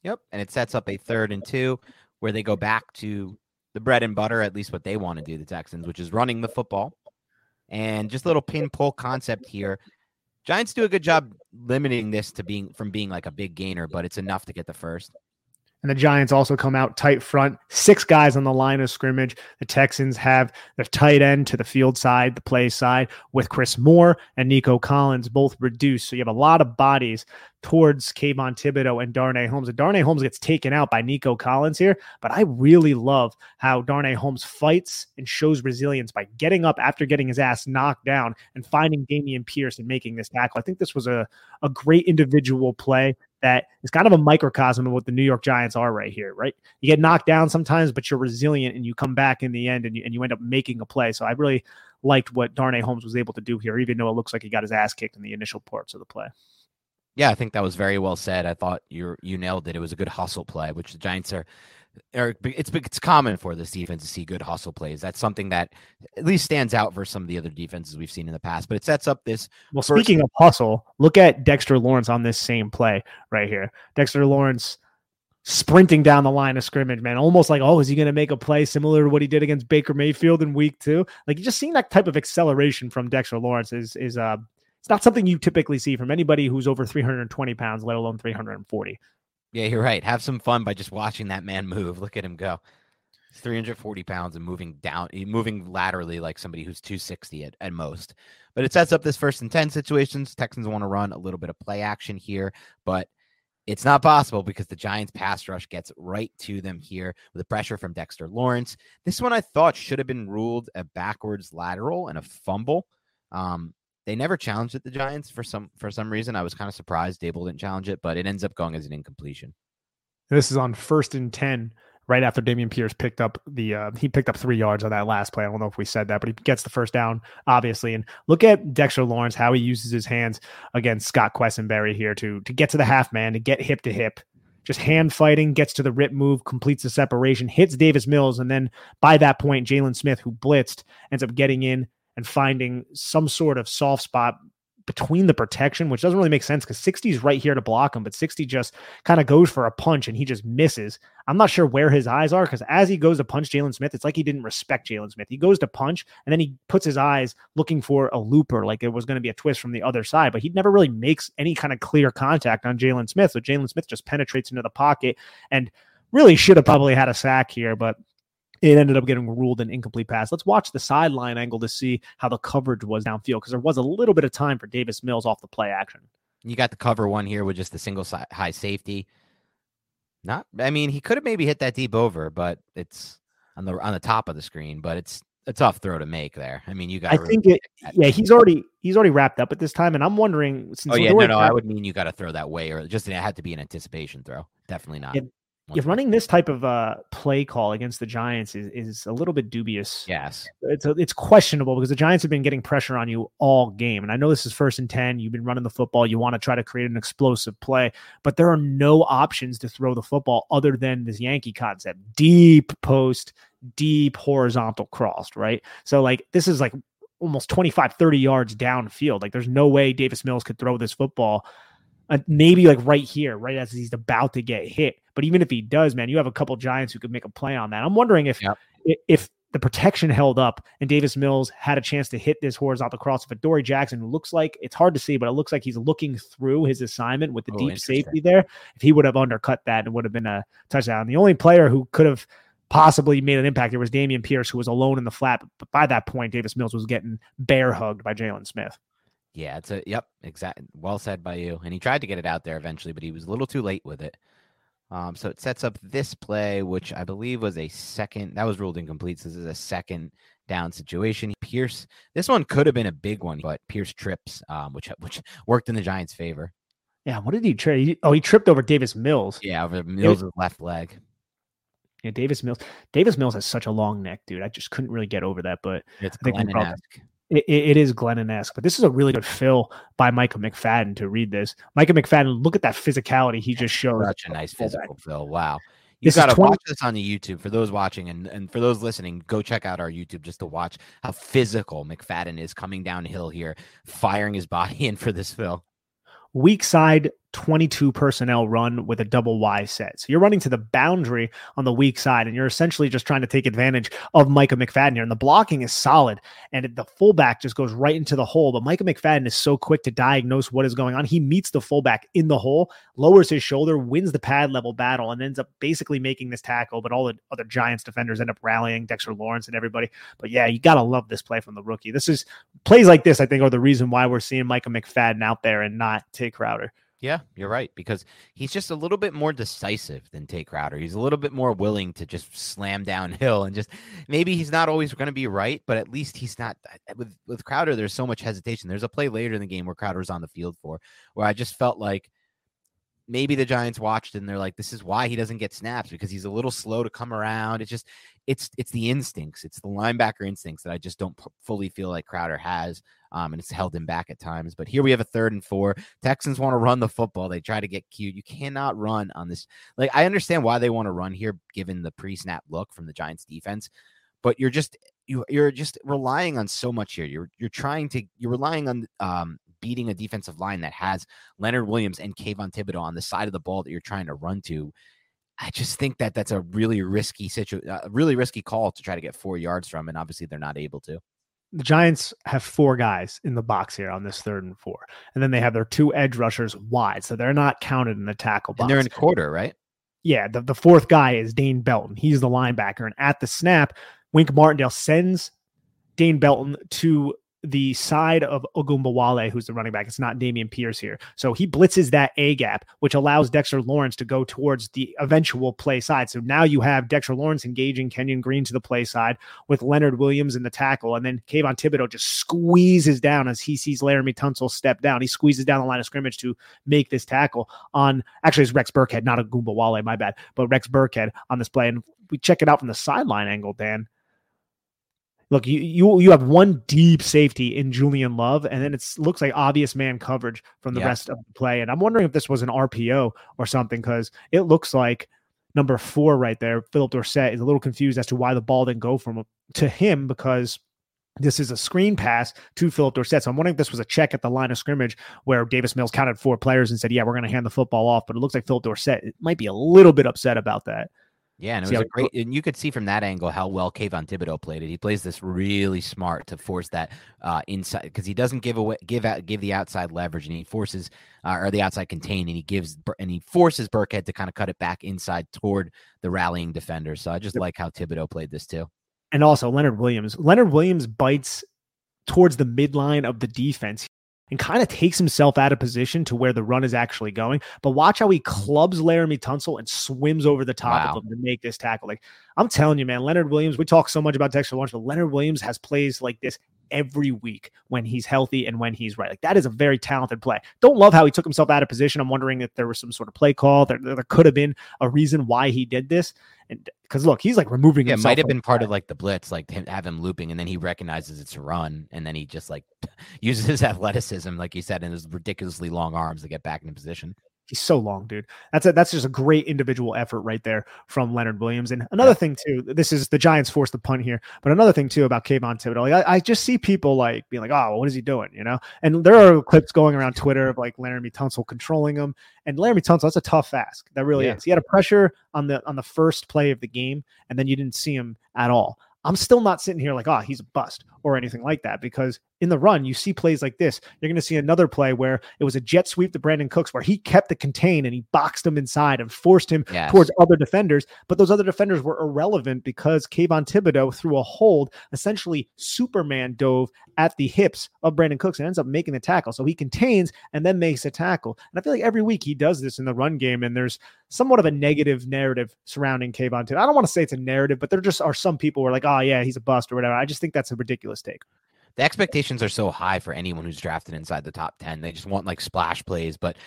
Yep. And it sets up a third and two where they go back to the bread and butter, at least what they want to do, the Texans, which is running the football. And just a little pin pull concept here. Giants do a good job limiting this to being from being like a big gainer, but it's enough to get the first. And the Giants also come out tight front, six guys on the line of scrimmage. The Texans have their tight end to the field side, the play side, with Chris Moore and Nico Collins both reduced. So you have a lot of bodies towards Kayvon Thibodeaux and Darnay Holmes. And Darnay Holmes gets taken out by Nico Collins here, but I really love how Darnay Holmes fights and shows resilience by getting up after getting his ass knocked down and finding Dameon Pierce and making this tackle. I think this was a, a great individual play that is kind of a microcosm of what the New York Giants are right here, right? You get knocked down sometimes, but you're resilient and you come back in the end and you, and you end up making a play. So I really liked what Darnay Holmes was able to do here, even though it looks like he got his ass kicked in the initial parts of the play. Yeah, I think that was very well said. I thought you you nailed it. It was a good hustle play, which the Giants are or it's it's common for this defense to see good hustle plays. That's something that at least stands out for some of the other defenses we've seen in the past. But it sets up this. Well, speaking of hustle, look at Dexter Lawrence on this same play right here. Dexter Lawrence sprinting down the line of scrimmage, man, almost like, oh, is he going to make a play similar to what he did against Baker Mayfield in Week Two? Like, you just seeing that type of acceleration from Dexter Lawrence is is uh, it's not something you typically see from anybody who's over 320 pounds, let alone 340. Yeah, you're right. Have some fun by just watching that man move. Look at him go. He's 340 pounds and moving down, moving laterally like somebody who's 260 at, at most. But it sets up this first and 10 situations. Texans want to run a little bit of play action here, but it's not possible because the Giants pass rush gets right to them here with the pressure from Dexter Lawrence. This one I thought should have been ruled a backwards lateral and a fumble. Um, they never challenged it, the Giants, for some for some reason. I was kind of surprised Daboll didn't challenge it, but it ends up going as an incompletion. This is on first and ten, right after Dameon Pierce picked up the uh, he picked up three yards on that last play. I don't know if we said that, but he gets the first down, obviously. And look at Dexter Lawrence, how he uses his hands against Scott Quessenberry here to to get to the half man, to get hip to hip. Just hand fighting, gets to the rip move, completes the separation, hits Davis Mills, and then by that point, Jaylon Smith, who blitzed, ends up getting in and finding some sort of soft spot between the protection, which doesn't really make sense because 60 is right here to block him, but 60 just kind of goes for a punch and he just misses. I'm not sure where his eyes are because as he goes to punch Jaylon Smith, it's like he didn't respect Jaylon Smith. He goes to punch and then he puts his eyes looking for a looper, like it was going to be a twist from the other side, but he never really makes any kind of clear contact on Jaylon Smith. So Jaylon Smith just penetrates into the pocket and really should have probably had a sack here, but it ended up getting ruled an incomplete pass. Let's watch the sideline angle to see how the coverage was downfield because there was a little bit of time for Davis Mills off the play action. You got the cover one here with just the single high safety. Not, I mean, he could have maybe hit that deep over, but it's on the on the top of the screen. But it's a tough throw to make there. I mean, you got. I think it. Yeah, he's already he's already wrapped up at this time, and I'm wondering. Since oh yeah, no, no, I would mean you got to throw that way, or just it had to be an anticipation throw. Definitely not. If running this type of uh, play call against the Giants is, is a little bit dubious. Yes, it's a, it's questionable because the Giants have been getting pressure on you all game, and I know this is first and ten. You've been running the football. You want to try to create an explosive play, but there are no options to throw the football other than this Yankee concept: deep post, deep horizontal crossed. Right. So like this is like almost 25, 30 yards downfield. Like there's no way Davis Mills could throw this football uh, maybe like right here, right as he's about to get hit. But even if he does, man, you have a couple Giants who could make a play on that. I'm wondering if yep. if the protection held up and Davis Mills had a chance to hit this horizontal cross. But Adoree Jackson looks like it's hard to see, but it looks like he's looking through his assignment with the oh, deep safety there. If he would have undercut that, it would have been a touchdown. The only player who could have possibly made an impact there was Dameon Pierce, who was alone in the flat. But by that point, Davis Mills was getting bear hugged by Jaylon Smith. Yeah, it's a yep, exact. Well said by you. And he tried to get it out there eventually, but he was a little too late with it. Um, so it sets up this play, which I believe was a second. That was ruled incomplete. So this is a second down situation. Pierce, this one could have been a big one, but Pierce trips, um, which which worked in the Giants' favor. Yeah, what did he trip? Oh, he tripped over Davis Mills. Yeah, over Mills' left leg. Yeah, Davis Mills. Davis Mills has such a long neck, dude. I just couldn't really get over that, but it's I think it, it is Glennon-esque, but this is a really good fill by Micah McFadden to read this. Micah McFadden, look at that physicality he just showed. Such a nice physical fill. Wow. You got to 20- watch this on the YouTube for those watching and, and for those listening, go check out our YouTube just to watch how physical McFadden is coming downhill here, firing his body in for this fill. Weak side 22 personnel run with a double Y set. So you're running to the boundary on the weak side, and you're essentially just trying to take advantage of Micah McFadden here. And the blocking is solid, and the fullback just goes right into the hole. But Micah McFadden is so quick to diagnose what is going on. He meets the fullback in the hole, lowers his shoulder, wins the pad level battle, and ends up basically making this tackle. But all the other Giants defenders end up rallying Dexter Lawrence and everybody. But yeah, you got to love this play from the rookie. This is plays like this, I think, are the reason why we're seeing Micah McFadden out there and not Tae Crowder. Yeah, you're right because he's just a little bit more decisive than Tae Crowder. He's a little bit more willing to just slam downhill and just maybe he's not always going to be right, but at least he's not with with Crowder. There's so much hesitation. There's a play later in the game where Crowder was on the field for where I just felt like maybe the Giants watched and they're like, this is why he doesn't get snaps because he's a little slow to come around. It's just, it's it's the instincts, it's the linebacker instincts that I just don't p- fully feel like Crowder has, um, and it's held him back at times. But here we have a third and four. Texans want to run the football. They try to get cute. You cannot run on this. Like I understand why they want to run here, given the pre-snap look from the Giants defense, but you're just you you're just relying on so much here. You're you're trying to you're relying on um beating a defensive line that has Leonard Williams and Kayvon Thibodeaux on the side of the ball that you're trying to run to. I just think that that's a really risky situation, uh, a really risky call to try to get four yards from, and obviously they're not able to. The Giants have four guys in the box here on this third and four, and then they have their two edge rushers wide, so they're not counted in the tackle box. And they're in quarter, right? Yeah, the, the fourth guy is Dane Belton. He's the linebacker, and at the snap, Wink Martindale sends Dane Belton to the side of Ogunbowale, who's the running back. It's not Dameon Pierce here. So he blitzes that A gap, which allows Dexter Lawrence to go towards the eventual play side. So now you have Dexter Lawrence engaging Kenyon Green to the play side with Leonard Williams in the tackle. And then Kayvon Thibodeaux just squeezes down as he sees Laremy Tunsil step down. He squeezes down the line of scrimmage to make this tackle on actually it's Rex Burkhead, not Ogunbowale, my bad, but Rex Burkhead on this play. And we check it out from the sideline angle, Dan look, you you you have one deep safety in Julian Love, and then it looks like obvious man coverage from the yeah. rest of the play. And I'm wondering if this was an RPO or something because it looks like number four right there, Phillip Dorsett, is a little confused as to why the ball didn't go from to him because this is a screen pass to Phillip Dorsett. So I'm wondering if this was a check at the line of scrimmage where Davis Mills counted four players and said, "Yeah, we're going to hand the football off." But it looks like Phillip Dorsett might be a little bit upset about that. Yeah, and it was a great, and you could see from that angle how well Kayvon Thibodeaux played it. He plays this really smart to force that uh, inside because he doesn't give away, give out, give the outside leverage, and he forces uh, or the outside contain, and he gives and he forces Burkhead to kind of cut it back inside toward the rallying defender. So I just like how Thibodeaux played this too. And also Leonard Williams. Leonard Williams bites towards the midline of the defense and kind of takes himself out of position to where the run is actually going. But watch how he clubs Laremy Tunsil and swims over the top wow. of him to make this tackle. Like I'm telling you, man, Leonard Williams, we talk so much about Dexter Lawrence, but Leonard Williams has plays like this every week when he's healthy and when he's right. Like that is a very talented play. Don't love how he took himself out of position. I'm wondering if there was some sort of play call. There, there could have been a reason why he did this. And because look, he's like removing. Yeah, it might have been part of like the blitz, like him, have him looping, and then he recognizes it's a run, and then he just like uses his athleticism, like you said, and his ridiculously long arms to get back in position. He's so long, dude. That's a, that's just a great individual effort right there from Leonard Williams. And another yeah. thing too, this is the Giants forced the punt here, but another thing too about Kayvon Thibodeaux, like I, I, just see people like being like, "Oh, well, what is he doing?" You know. And there are clips going around Twitter of like Laremy Tunsil controlling him, and Laremy Tunsil. That's a tough ask. That really yeah. is. He had a pressure on the on the first play of the game, and then you didn't see him at all. I'm still not sitting here like, oh, he's a bust or anything like that because in the run, you see plays like this. You're going to see another play where it was a jet sweep to Brandin Cooks where he kept the contain and he boxed him inside and forced him yes. towards other defenders. But those other defenders were irrelevant because Kayvon Thibodeaux threw a hold, essentially Superman dove at the hips of Brandin Cooks and ends up making the tackle. So he contains and then makes a tackle. And I feel like every week he does this in the run game, and there's somewhat of a negative narrative surrounding Kayvon Thibodeaux. I don't want to say it's a narrative, but there just are some people who are like, oh, yeah, he's a bust or whatever. I just think that's a ridiculous take the expectations are so high for anyone who's drafted inside the top 10. They just want like splash plays, but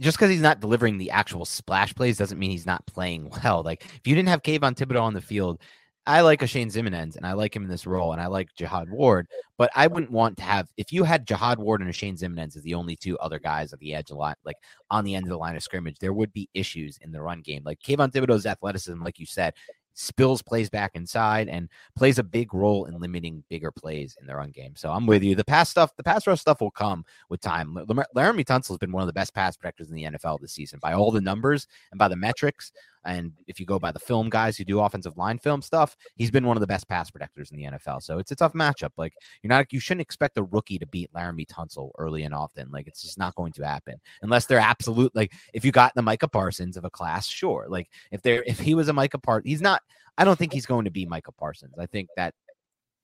just because he's not delivering the actual splash plays doesn't mean he's not playing well. Like if you didn't have Kayvon Thibodeaux on the field, I like Oshane Ximines and I like him in this role and I like Jihad Ward, but I wouldn't want to have if you had Jihad Ward and Oshane Ximines as the only two other guys at the edge of line, like on the end of the line of scrimmage, there would be issues in the run game. Like Kayvon Thibodeaux's athleticism, like you said, spills plays back inside and plays a big role in limiting bigger plays in their run game. So I'm with you. The pass stuff, the pass rush stuff will come with time. Laremy Tunsil has been one of the best pass protectors in the NFL this season by all the numbers and by the metrics. And if you go by the film guys who do offensive line film stuff, he's been one of the best pass protectors in the NFL. So it's a tough matchup. Like you're not, you shouldn't expect a rookie to beat Laremy Tunsil early and often. Like it's just not going to happen unless they're absolute. Like if you got the Micah Parsons of a class, sure. Like if they're, if he was a Micah Parsons, he's not. I don't think he's going to be Micah Parsons. I think that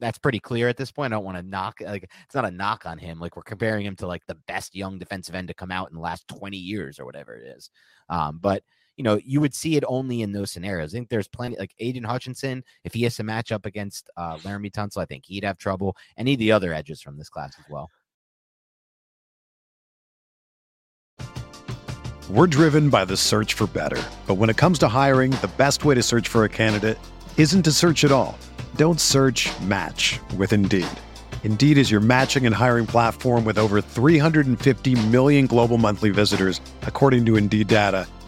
that's pretty clear at this point. I don't want to knock like it's not a knock on him. Like we're comparing him to like the best young defensive end to come out in the last 20 years or whatever it is. Um, but you know, you would see it only in those scenarios. I think there's plenty like Aidan Hutchinson, if he has to match up against uh, Laremy Tunsil, I think he'd have trouble. Any of the other edges from this class as well. We're driven by the search for better. But when it comes to hiring, the best way to search for a candidate isn't to search at all. Don't search match with Indeed. Indeed is your matching and hiring platform with over 350 million global monthly visitors, according to Indeed data,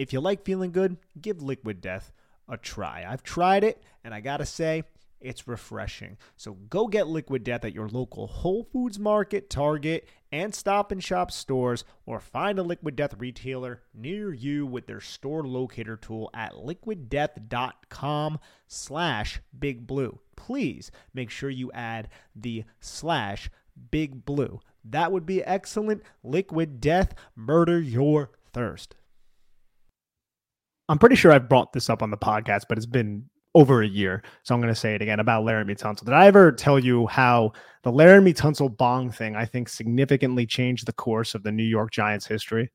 If you like feeling good, give Liquid Death a try. I've tried it, and I gotta say, it's refreshing. So go get Liquid Death at your local Whole Foods Market, Target, and Stop and Shop stores, or find a Liquid Death retailer near you with their store locator tool at liquiddeath.com slash big blue. Please make sure you add the slash big blue. That would be excellent. Liquid Death, murder your thirst. I'm pretty sure I've brought this up on the podcast, but it's been over a year. So I'm going to say it again about Laremy Tunsil. Did I ever tell you how the Laremy Tunsil bong thing, I think, significantly changed the course of the New York Giants history?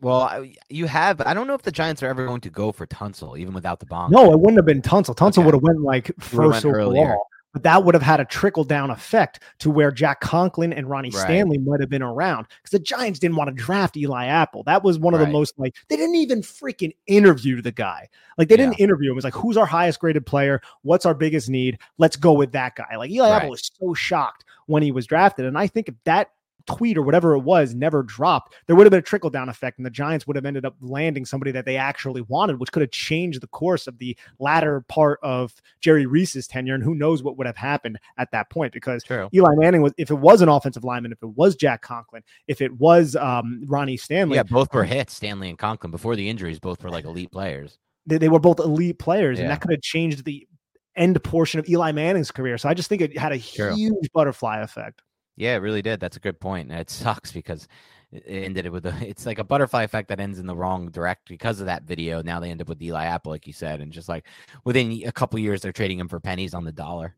Well, you have. I don't know if the Giants are ever going to go for Tunsil, even without the bong. No, it wouldn't have been Tunsil. Tunsil okay. would have went like first overall but that would have had a trickle down effect to where Jack Conklin and Ronnie right. Stanley might have been around because the Giants didn't want to draft Eli Apple. That was one of right. the most like they didn't even freaking interview the guy. Like they didn't interview him. It was like, who's our highest graded player? What's our biggest need? Let's go with that guy. Like Eli right. Apple was so shocked when he was drafted. And I think if that tweet or whatever it was never dropped, there would have been a trickle down effect, and the Giants would have ended up landing somebody that they actually wanted, which could have changed the course of the latter part of Jerry Reese's tenure. And who knows what would have happened at that point? Because True. Eli Manning was, if it was an offensive lineman, if it was Jack Conklin, if it was um, Ronnie Stanley, yeah, both were hits, Stanley and Conklin before the injuries. Both were like elite players. They, they were both elite players, yeah. and that could have changed the end portion of Eli Manning's career. So I just think it had a huge butterfly effect. Yeah, it really did. That's a good point. It sucks because it ended it with a it's like a butterfly effect that ends in the wrong direct because of that video. Now they end up with Eli Apple, like you said, and just like within a couple years they're trading him for pennies on the dollar.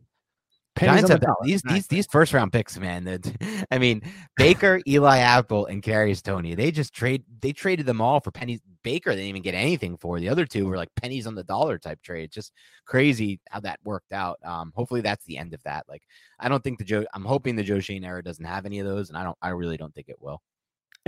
Giants have these these these first round picks, man. That I mean, Baker, Eli Apple, and Kadarius Toney. They just trade. They traded them all for pennies. Baker they didn't even get anything for. The other two were like pennies on the dollar type trade. Just crazy how that worked out. Um, hopefully that's the end of that. Like, I don't think the Joe. I'm hoping the Joe Schoen era doesn't have any of those, and I don't. I really don't think it will.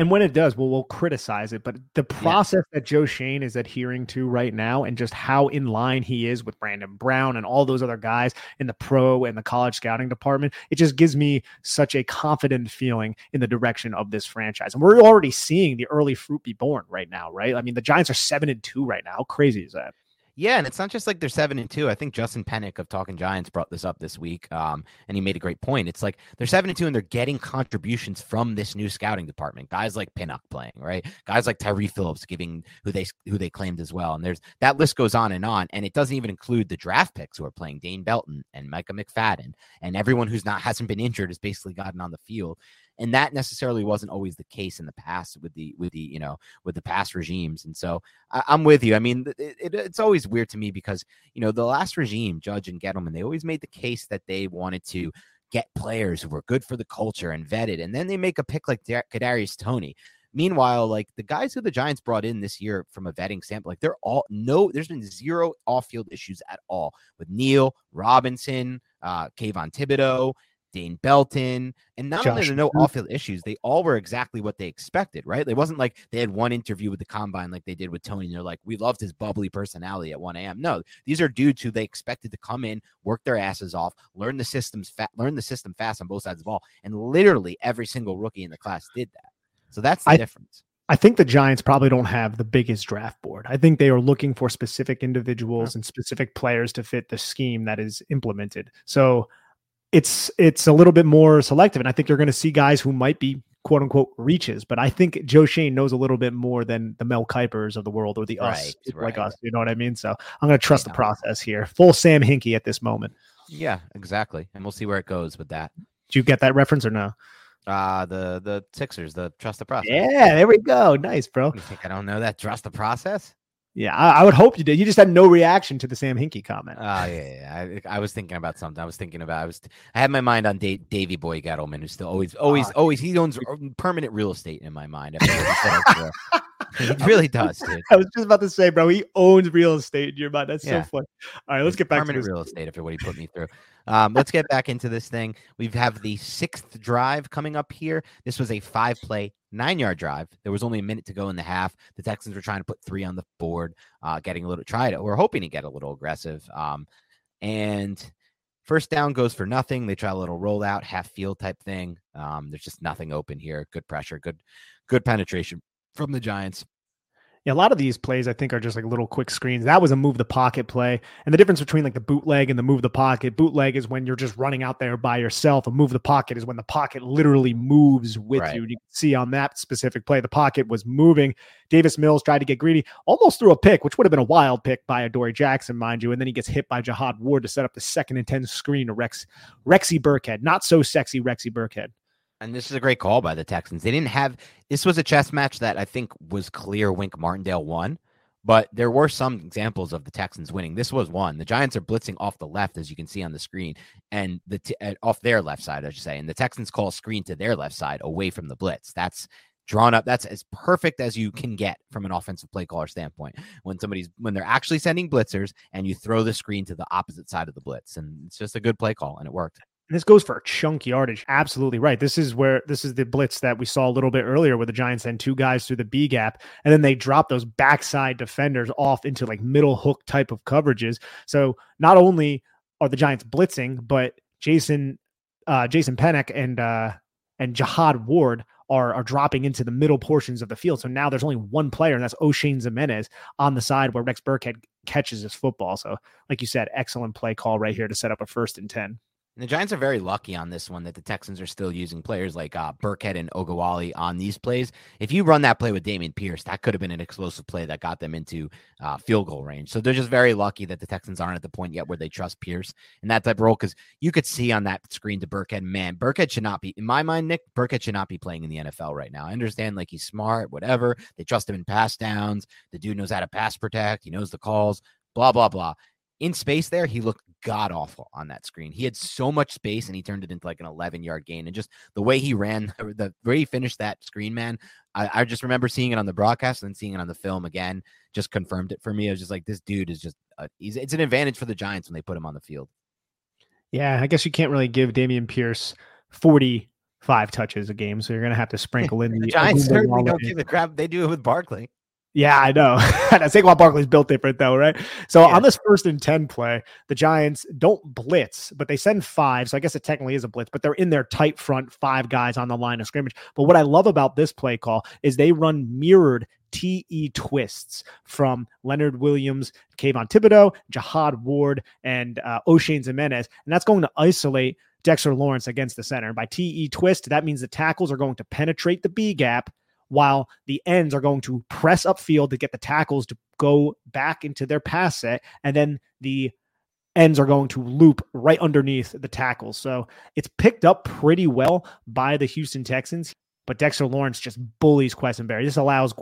And when it does, well, we'll criticize it. But the process yeah. that Joe Schoen is adhering to right now, and just how in line he is with Brandon Brown and all those other guys in the pro and the college scouting department, it just gives me such a confident feeling in the direction of this franchise. And we're already seeing the early fruit be born right now, right? I mean, the Giants are seven and two right now. How crazy is that? Yeah, and it's not just like they're seven and two. I think Justin Pennick of Talking Giants brought this up this week, um, and he made a great point. It's like they're seven and two, and they're getting contributions from this new scouting department. Guys like Pinnock playing, right? Guys like Tyree Phillips giving who they who they claimed as well. And there's that list goes on and on, and it doesn't even include the draft picks who are playing Dane Belton and Micah McFadden, and everyone who's not hasn't been injured has basically gotten on the field and that necessarily wasn't always the case in the past with the with the you know with the past regimes and so I, am with you i mean it, it, it's always weird to me because you know the last regime judge and gettleman they always made the case that they wanted to get players who were good for the culture and vetted and then they make a pick like Kadarius Toney. Meanwhile, like the guys who the Giants brought in this year from a vetting sample, like they're all no, there's been zero off-field issues at all with Neil Robinson, uh, Kayvon Thibodeaux, Dane Belton, and not Josh only the no off field issues, they all were exactly what they expected, right? It wasn't like they had one interview with the combine like they did with Toney, and they're like, we loved his bubbly personality at 1 a.m. No, these are dudes who they expected to come in, work their asses off, learn the systems, fa- learn the system fast on both sides of the ball, and literally every single rookie in the class did that. So that's the I, difference. I think the Giants probably don't have the biggest draft board. I think they are looking for specific individuals and specific players to fit the scheme that is implemented. So it's it's a little bit more selective, and I think you're going to see guys who might be quote unquote reaches. But I think Joe Schoen knows a little bit more than the Mel Kipers of the world or the us Right, like us. You know what I mean? So I'm going to trust the process here. Full Sam Hinkie at this moment. Yeah, exactly. And we'll see where it goes with that. Do you get that reference or no? Uh the the Sixers, the trust the process. Yeah, there we go. Nice, bro. You think I don't know that? Trust the process? Yeah, I, I would hope you did. You just had no reaction to the Sam Hinkie comment. Oh yeah, yeah. yeah. I, I was thinking about something. I was thinking about. I was. I had my mind on da- Davy Boy Gettleman, who's still always, always, Ah, always. He owns permanent real estate in my mind. he said before. he really does, dude. I was just about to say, bro, he owns real estate in your mind. That's Yeah. so funny. All right, let's get back to permanent this. real estate after what he put me through. Um, let's get back into this thing. We have the sixth drive coming up here. This was a five play, nine yard drive. There was only a minute to go in the half. The Texans were trying to put three on the board, uh, getting a little tried to, we're hoping to get a little aggressive. Um, and first down goes for nothing. They try a little rollout, half field type thing. Um, there's just nothing open here. Good pressure, good, good penetration from the Giants. Yeah, a lot of these plays I think are just like little quick screens. That was a move the pocket play. And the difference between like the bootleg and the move the pocket, bootleg is when you're just running out there by yourself. A move the pocket is when the pocket literally moves with Right. you. You can see on that specific play, the pocket was moving. Davis Mills tried to get greedy, almost threw a pick, which would have been a wild pick by Adoree Jackson, mind you. And then he gets hit by Jihad Ward to set up the second and 10 screen to Rex Rexy Burkhead. Not so sexy Rexy Burkhead. And this is a great call by the Texans. They didn't have this was a chess match that I think was clear Wink Martindale won, but there were some examples of the Texans winning. This was one. The Giants are blitzing off the left, as you can see on the screen, and the t- uh, off their left side, I should say. And the Texans call screen to their left side away from the blitz. That's drawn up. That's as perfect as you can get from an offensive play caller standpoint. When somebody's when they're actually sending blitzers and you throw the screen to the opposite side of the blitz, and it's just a good play call, and it worked. And this goes for a chunk yardage. Absolutely right. This is where this is the blitz that we saw a little bit earlier where the Giants send two guys through the B gap and then they drop those backside defenders off into like middle hook type of coverages. So not only are the Giants blitzing, but Jason uh Jason Pinnock and uh and Jihad Ward are are dropping into the middle portions of the field. So now there's only one player, and that's Oshane Ximines on the side where Rex Burkhead catches his football. So, like you said, excellent play call right here to set up a first and ten. And the Giants are very lucky on this one that the Texans are still using players like uh, Burkhead and Ogunbowale on these plays. If you run that play with Dameon Pierce, that could have been an explosive play that got them into uh, field goal range. So they're just very lucky that the Texans aren't at the point yet where they trust Pierce in that type of role because you could see on that screen to Burkhead, man, Burkhead should not be, in my mind, Nick, Burkhead should not be playing in the NFL right now. I understand like he's smart, whatever. They trust him in pass downs. The dude knows how to pass protect. He knows the calls, blah, blah, blah in space there, he looked god awful on that screen. He had so much space and he turned it into like an 11 yard gain. And just the way he ran, the way he finished that screen, man, I, I just remember seeing it on the broadcast and then seeing it on the film again, just confirmed it for me. I was just like, this dude is just, he's, it's an advantage for the Giants when they put him on the field. Yeah, I guess you can't really give Dameon Pierce 45 touches a game, so you're going to have to sprinkle in the, The Giants certainly don't give a crap. They do it with Barkley. Yeah, I know. Saquon Barkley's built different though, right? So Yeah. on this first and 10 play, the Giants don't blitz, but they send five. So I guess it technically is a blitz, but they're in their tight front, five guys on the line of scrimmage. But what I love about this play call is they run mirrored TE twists from Leonard Williams, Kayvon Thibodeaux, Jihad Ward, and uh, Oshane Ximines. And that's going to isolate Dexter Lawrence against the center. And by TE twist, that means the tackles are going to penetrate the B gap while the ends are going to press upfield to get the tackles to go back into their pass set. And then the ends are going to loop right underneath the tackles. So it's picked up pretty well by the Houston Texans, but Dexter Lawrence just bullies Quessenberry. This allows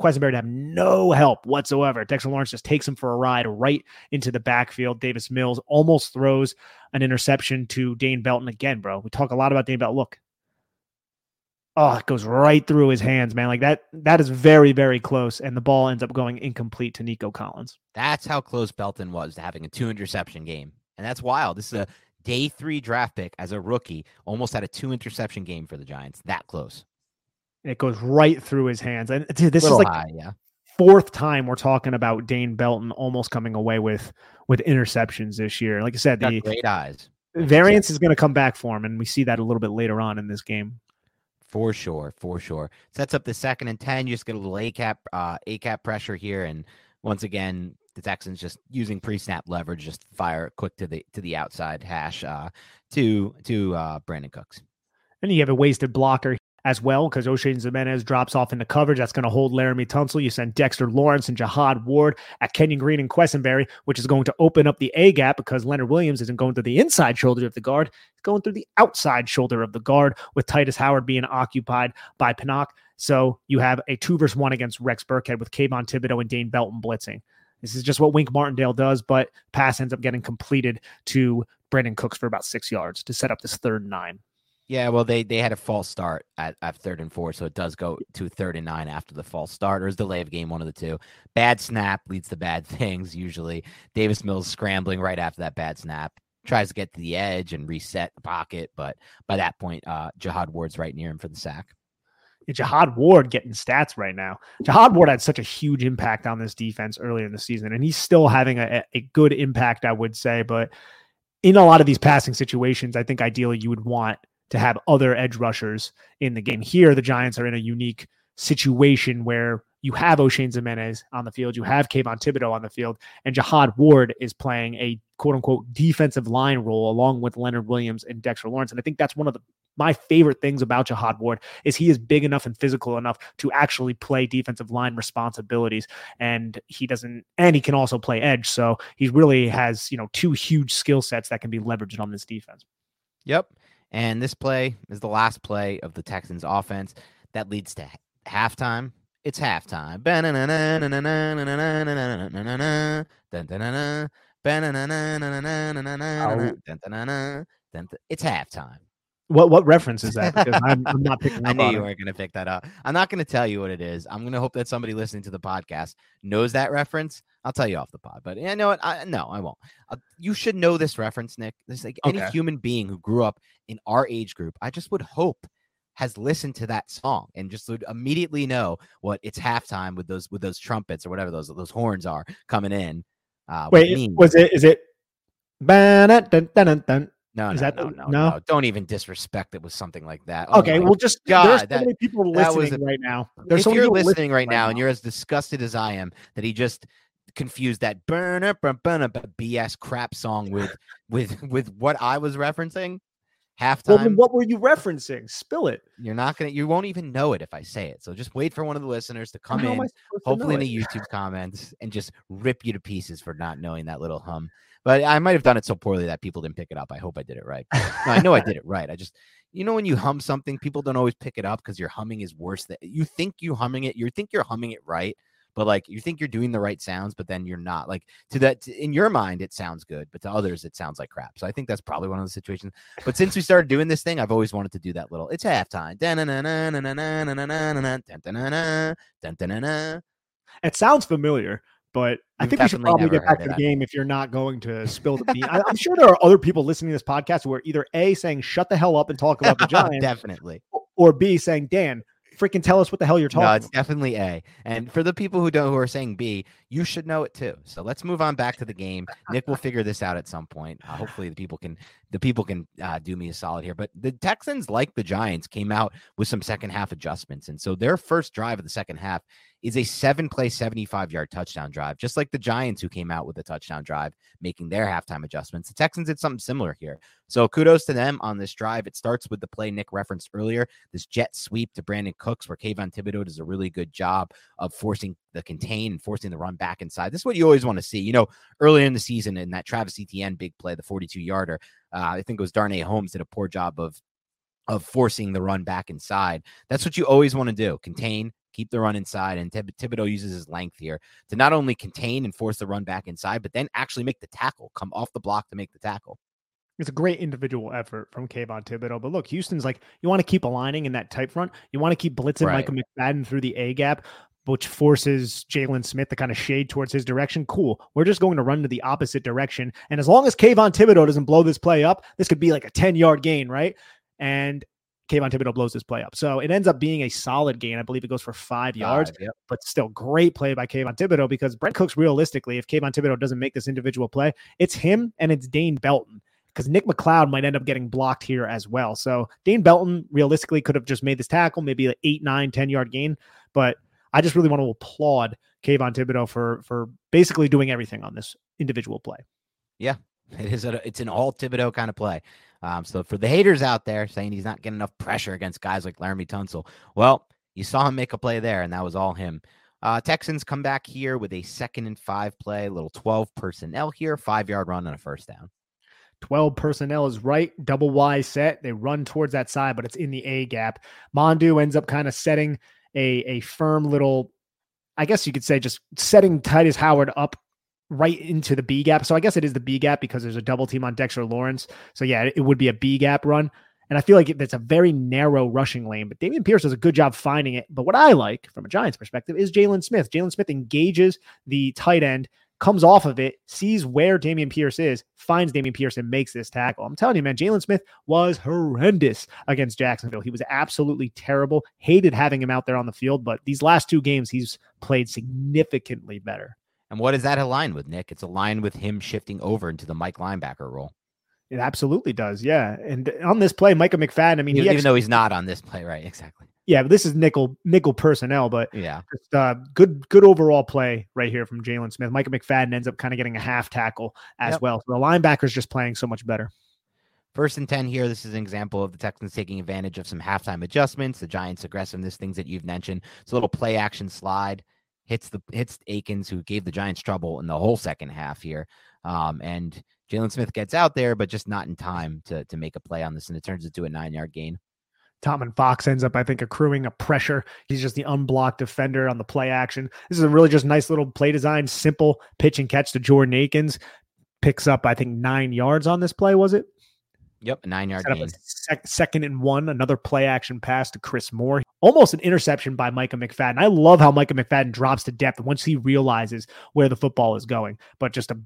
Quessenberry to have no help whatsoever. Dexter Lawrence just takes him for a ride right into the backfield. Davis Mills almost throws an interception to Dane Belton again, bro. We talk a lot about Dane Belton. Look, oh, it goes right through his hands, man. Like that, that is very, very close. And the ball ends up going incomplete to Nico Collins. That's how close Belton was to having a two interception game. And that's wild. This is a day three draft pick as a rookie, almost had a two interception game for the Giants. That close. And It goes right through his hands. And dude, this is like high, yeah. fourth time we're talking about Dane Belton almost coming away with with interceptions this year. Like I said, the great eyes. variance is going to come back for him, and we see that a little bit later on in this game. For sure, for sure. Sets up the second and 10. You just get a little A gap, uh, A gap pressure here. And once again, the Texans just using pre-snap leverage, just fire quick to the to the outside hash uh, to to uh, Brandin Cooks. And you have a wasted blocker as well because Oshane Ximines drops off in the coverage. That's going to hold Laremy Tunsil. You send Dexter Lawrence and Jihad Ward at Kenyon Green and Quessenberry, which is going to open up the A gap because Leonard Williams isn't going through the inside shoulder of the guard. It's going through the outside shoulder of the guard with Tytus Howard being occupied by Pinnock. So you have a two versus one against Rex Burkhead with Kayvon Thibodeaux and Dane Belton blitzing. This is just what Wink Martindale does, but pass ends up getting completed to Brandin Cooks for about six yards to set up this third nine. Yeah, well, they they had a false start at, at third and four, so it does go to third and nine after the false start, or is delay of game, one of the two. Bad snap leads to bad things usually. Davis Mills scrambling right after that bad snap, tries to get to the edge and reset the pocket, but by that point, uh, Jihad Ward's right near him for the sack. Jihad Ward getting stats right now. Jihad Ward had such a huge impact on this defense earlier in the season, and he's still having a, a good impact, I would say. But in a lot of these passing situations, I think ideally you would want to have other edge rushers in the game. Here, the Giants are in a unique situation where you have Oshane Ximines on the field, you have Kayvon Thibodeaux on the field, and Jihad Ward is playing a quote unquote defensive line role along with Leonard Williams and Dexter Lawrence. And I think that's one of the my favorite things about Jihad Ward is he is big enough and physical enough to actually play defensive line responsibilities. And he doesn't and he can also play edge. So he really has, you know, two huge skill sets that can be leveraged on this defense. Yep. And this play is the last play of the Texans offense that leads to halftime. It's halftime. It's halftime. What what reference is that? Because I'm, I'm not picking. I knew you weren't going to pick that up. I'm not going to tell you what it is. I'm going to hope that somebody listening to the podcast knows that reference. I'll tell you off the pod. But you know what? I, no, I won't. Uh, you should know this reference, Nick. This like okay. any human being who grew up in our age group. I just would hope has listened to that song and just would immediately know what it's halftime with those with those trumpets or whatever those those horns are coming in. Uh, Wait, was it? Is it? Dun, dun, dun, dun, no, Is no, that, no, no, no, no, Don't even disrespect it with something like that. Oh okay, well, just God, there's so that, many people listening a, right now. There's if so you're listening, listening right now, and you're as disgusted as I am that he just confused that burn up, burn up, BS crap song with with with what I was referencing. Halftime. Well, what were you referencing? Spill it. You're not gonna. You won't even know it if I say it. So just wait for one of the listeners to come in, hopefully in the YouTube comments, and just rip you to pieces for not knowing that little hum. But I might have done it so poorly that people didn't pick it up. I hope I did it right. No, I know I did it right. I just, you know, when you hum something, people don't always pick it up because your humming is worse. That you think you humming it, you think you're humming it right, but like you think you're doing the right sounds, but then you're not. Like to that, to, in your mind, it sounds good, but to others, it sounds like crap. So I think that's probably one of the situations. But since we started doing this thing, I've always wanted to do that little. It's halftime. It sounds familiar but I think we should probably get back to the game if you're not going to spill the beans. I'm sure there are other people listening to this podcast who are either A, saying, shut the hell up and talk about the Giants. Definitely. Or B, saying, Dan, freaking tell us what the hell you're talking no, it's about. definitely A. And for the people who don't who are saying B, you should know it too. So let's move on back to the game. Nick will figure this out at some point. Uh, hopefully the people can the people can uh, do me a solid here. But the Texans, like the Giants, came out with some second half adjustments. And so their first drive of the second half is a seven play, 75 yard touchdown drive, just like the Giants who came out with a touchdown drive, making their halftime adjustments. The Texans did something similar here. So kudos to them on this drive. It starts with the play Nick referenced earlier, this jet sweep to Brandin Cooks, where Kayvon Thibodeaux does a really good job of forcing the contain and forcing the run back inside. This is what you always want to see. You know, earlier in the season in that Travis Etienne big play, the 42 yarder, uh, I think it was Darnay Holmes did a poor job of of forcing the run back inside. That's what you always want to do. Contain, keep the run inside. And Thib- Thibodeaux uses his length here to not only contain and force the run back inside, but then actually make the tackle, come off the block to make the tackle. It's a great individual effort from Kayvon Thibodeaux. But look, Houston's like, you want to keep aligning in that tight front. You want to keep blitzing right. Micah McFadden through the A gap, which forces Jaylon Smith to kind of shade towards his direction. Cool. We're just going to run to the opposite direction. And as long as Kayvon Thibodeaux doesn't blow this play up, this could be like a 10 yard gain, right? And Kayvon Thibodeaux blows this play up. So it ends up being a solid gain. I believe it goes for five yards, yep. but still great play by Kayvon Thibodeaux because Brent Cooks, realistically, if Kayvon Thibodeaux doesn't make this individual play, it's him and it's Dane Belton because Nick McCloud might end up getting blocked here as well. So Dane Belton realistically could have just made this tackle, maybe an eight, nine, 10 yard gain. But I just really want to applaud Kayvon Thibodeaux for for basically doing everything on this individual play. Yeah, it is. A, it's an all Thibodeaux kind of play. Um, so for the haters out there saying he's not getting enough pressure against guys like Laremy Tunsil, well, you saw him make a play there, and that was all him. Uh, Texans come back here with a second and five play, a little 12 personnel here, five yard run on a first down. 12 personnel is right, double Y set. They run towards that side, but it's in the A gap. Mondeaux ends up kind of setting a, a firm little, I guess you could say, just setting Tytus Howard up right into the B gap. So I guess it is the B gap because there's a double team on Dexter Lawrence. So yeah, it would be a B gap run. And I feel like that's a very narrow rushing lane, but Dameon Pierce does a good job finding it. But what I like from a Giants perspective is Jaylon Smith. Jaylon Smith engages the tight end, comes off of it, sees where Dameon Pierce is, finds Dameon Pierce and makes this tackle. I'm telling you, man, Jaylon Smith was horrendous against Jacksonville. He was absolutely terrible. Hated having him out there on the field, but these last two games, he's played significantly better. And what does that align with, Nick? It's aligned with him shifting over into the Mike linebacker role. It absolutely does. Yeah. And on this play, Micah McFadden, I mean, even, he even though he's not on this play, right? Exactly. Yeah, but this is nickel nickel personnel, but yeah, just, uh, good good overall play right here from Jaylon Smith. Micah McFadden ends up kind of getting a half tackle as yep. well. So the linebacker's just playing so much better. First and 10 here. This is an example of the Texans taking advantage of some halftime adjustments, the Giants' aggressiveness, things that you've mentioned. It's a little play action slide, hits the hits Akins, who gave the Giants trouble in the whole second half here. Um, and Jaylon Smith gets out there, but just not in time to, to make a play on this. And it turns into a nine yard gain. Tomon Fox ends up, I think, accruing a pressure. He's just the unblocked defender on the play action. This is a really just nice little play design, simple pitch and catch to Jordan Akins. Picks up, I think, nine yards on this play, was it? Yep, nine yard gain. Sec- second and one, another play action pass to Chris Moore. Almost an interception by Micah McFadden. I love how Micah McFadden drops to depth once he realizes where the football is going. But just a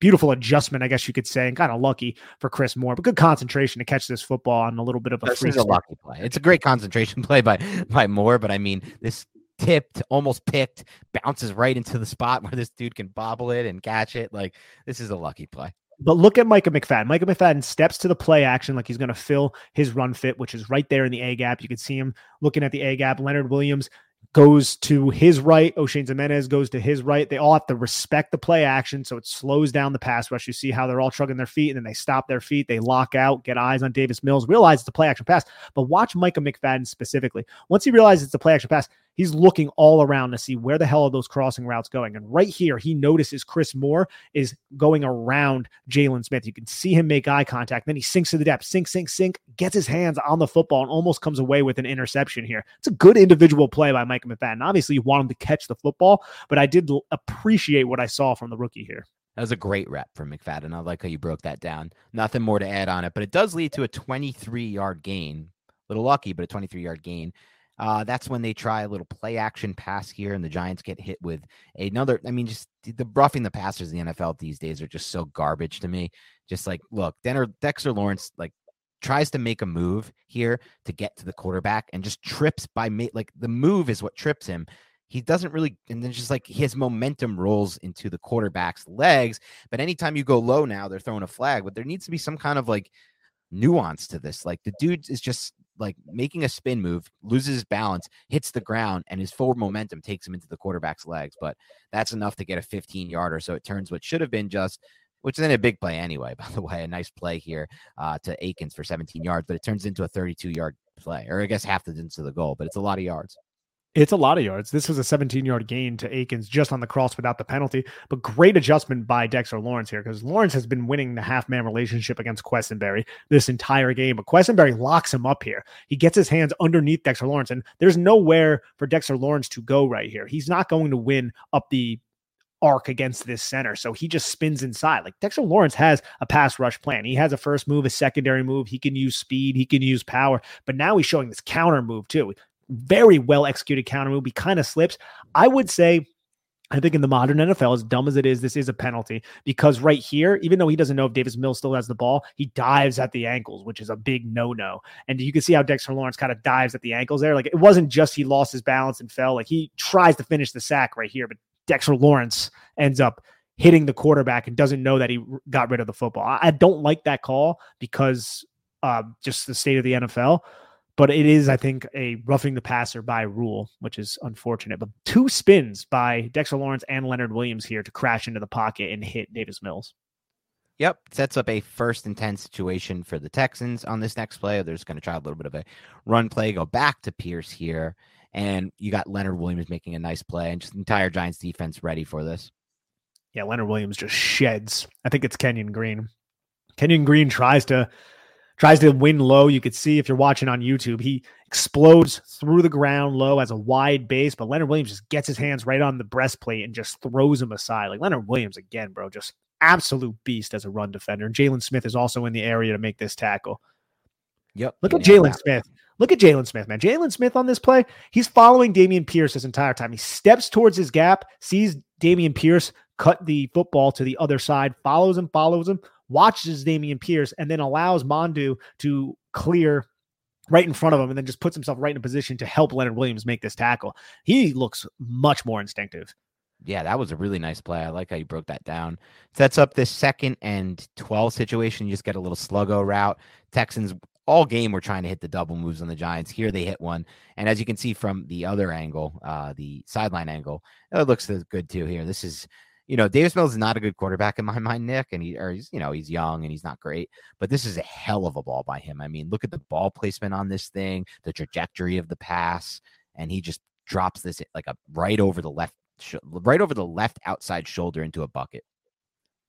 beautiful adjustment, I guess you could say, and kind of lucky for Chris Moore, but good concentration to catch this football on a little bit of a this free. Is a lucky play. It's a great concentration play by by Moore, but I mean this tipped, almost picked, bounces right into the spot where this dude can bobble it and catch it. Like this is a lucky play. But look at Micah McFadden. Micah McFadden steps to the play action like he's going to fill his run fit, which is right there in the A gap. You can see him looking at the A gap. Leonard Williams goes to his right. Oshane Ximines goes to his right. They all have to respect the play action. So it slows down the pass rush. You see how they're all shrugging their feet and then they stop their feet. They lock out, get eyes on Davis Mills, realize it's a play action pass. But watch Micah McFadden specifically. Once he realizes it's a play action pass, he's looking all around to see where the hell are those crossing routes going. And right here, he notices Chris Moore is going around Jaylon Smith. You can see him make eye contact. Then he sinks to the depth, sink, sink, sink, gets his hands on the football and almost comes away with an interception here. It's a good individual play by Mike McFadden. Obviously, you want him to catch the football, but I did appreciate what I saw from the rookie here. That was a great rep from McFadden. I like how you broke that down. Nothing more to add on it, but it does lead to a 23 yard gain. A little lucky, but a 23 yard gain. Uh, that's when they try a little play action pass here, and the Giants get hit with another. I mean, just the roughing the passers in the NFL these days are just so garbage to me. Just like, look, Denner, Dexter Lawrence, like tries to make a move here to get to the quarterback and just trips by ma- like the move is what trips him. He doesn't really, and then just like his momentum rolls into the quarterback's legs. But anytime you go low now, they're throwing a flag. But there needs to be some kind of like nuance to this. Like the dude is just like making a spin move, loses his balance, hits the ground, and his forward momentum takes him into the quarterback's legs. But that's enough to get a 15 yarder. So it turns what should have been just, which is in a big play anyway, by the way, a nice play here uh, to Akins for 17 yards, but it turns into a 32 yard play, or I guess half the distance the goal, but it's a lot of yards. It's a lot of yards. This was a 17 yard gain to Akins just on the cross without the penalty, but great adjustment by Dexter Lawrence here because Lawrence has been winning the half man relationship against Quessenberry this entire game. But Quessenberry locks him up here. He gets his hands underneath Dexter Lawrence, and there's nowhere for Dexter Lawrence to go right here. He's not going to win up the arc against this center. So he just spins inside. Like Dexter Lawrence has a pass rush plan. He has a first move, a secondary move. He can use speed, he can use power, but now he's showing this counter move too very well executed counter move. He kind of slips. I would say I think in the modern NFL, as dumb as it is, this is a penalty because right here, even though he doesn't know if Davis Mills still has the ball, he dives at the ankles, which is a big no no. And you can see how Dexter Lawrence kind of dives at the ankles there. Like it wasn't just he lost his balance and fell, like he tries to finish the sack right here, but Dexter Lawrence ends up hitting the quarterback and doesn't know that he got rid of the football. I, don't like that call because uh, just the state of the NFL. But it is, I think, a roughing the passer by rule, which is unfortunate. But two spins by Dexter Lawrence and Leonard Williams here to crash into the pocket and hit Davis Mills. Yep, sets up a first and 10 situation for the Texans on this next play. They're just going to try a little bit of a run play, go back to Pierce here. And you got Leonard Williams making a nice play and just the entire Giants defense ready for this. Yeah, Leonard Williams just sheds. I think it's Kenyon Green. Kenyon Green tries to tries to win low. You could see if you're watching on YouTube, he explodes through the ground low as a wide base, but Leonard Williams just gets his hands right on the breastplate and just throws him aside. Like Leonard Williams again, bro, just absolute beast as a run defender. And Jaylon Smith is also in the area to make this tackle. Yep. Look at Jaylon Smith. Look at Jaylon Smith, man. Jaylon Smith on this play, he's following Dameon Pierce this entire time. He steps towards his gap, sees Dameon Pierce cut the football to the other side, follows him, follows him, watches Dameon Pierce, and then allows Mondeaux to clear right in front of him and then just puts himself right in a position to help Leonard Williams make this tackle. He looks much more instinctive. Yeah, that was a really nice play. I like how you broke that down. Sets up this second and 12 situation. You just get a little sluggo route. Texans all game were trying to hit the double moves on the Giants. Here they hit one. And as you can see from the other angle, uh, the sideline angle, it looks good too here. This is, you know, Davis Mills is not a good quarterback in my mind, Nick, and he, or he's, you know, he's young and he's not great, but this is a hell of a ball by him. I mean, look at the ball placement on this thing, the trajectory of the pass, and he just drops this like a right over the left right over the left outside shoulder into a bucket.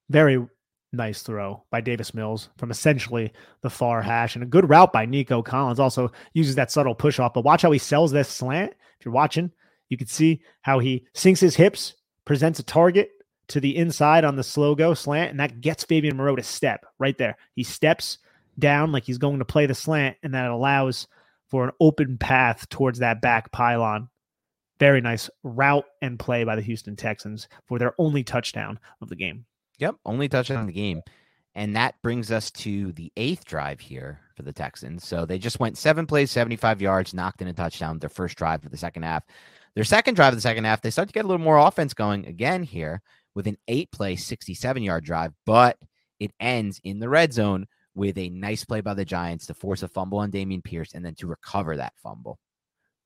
Very nice throw by Davis Mills from essentially the far hash and a good route by Nico Collins. Also uses that subtle push off, but watch how he sells this slant. If you're watching, you can see how he sinks his hips, presents a target to the inside on the slow go slant, and that gets Fabian Moreau to step right there. He steps down like he's going to play the slant, and that allows for an open path towards that back pylon very nice route and play by the Houston Texans for their only touchdown of the game. Yep, only touchdown of the game. And that brings us to the eighth drive here for the Texans. So they just went seven plays, 75 yards, knocked in a touchdown, their first drive of the second half. Their second drive of the second half, they start to get a little more offense going again here with an eight play, 67 yard drive, but it ends in the red zone with a nice play by the Giants to force a fumble on Dameon Pierce and then to recover that fumble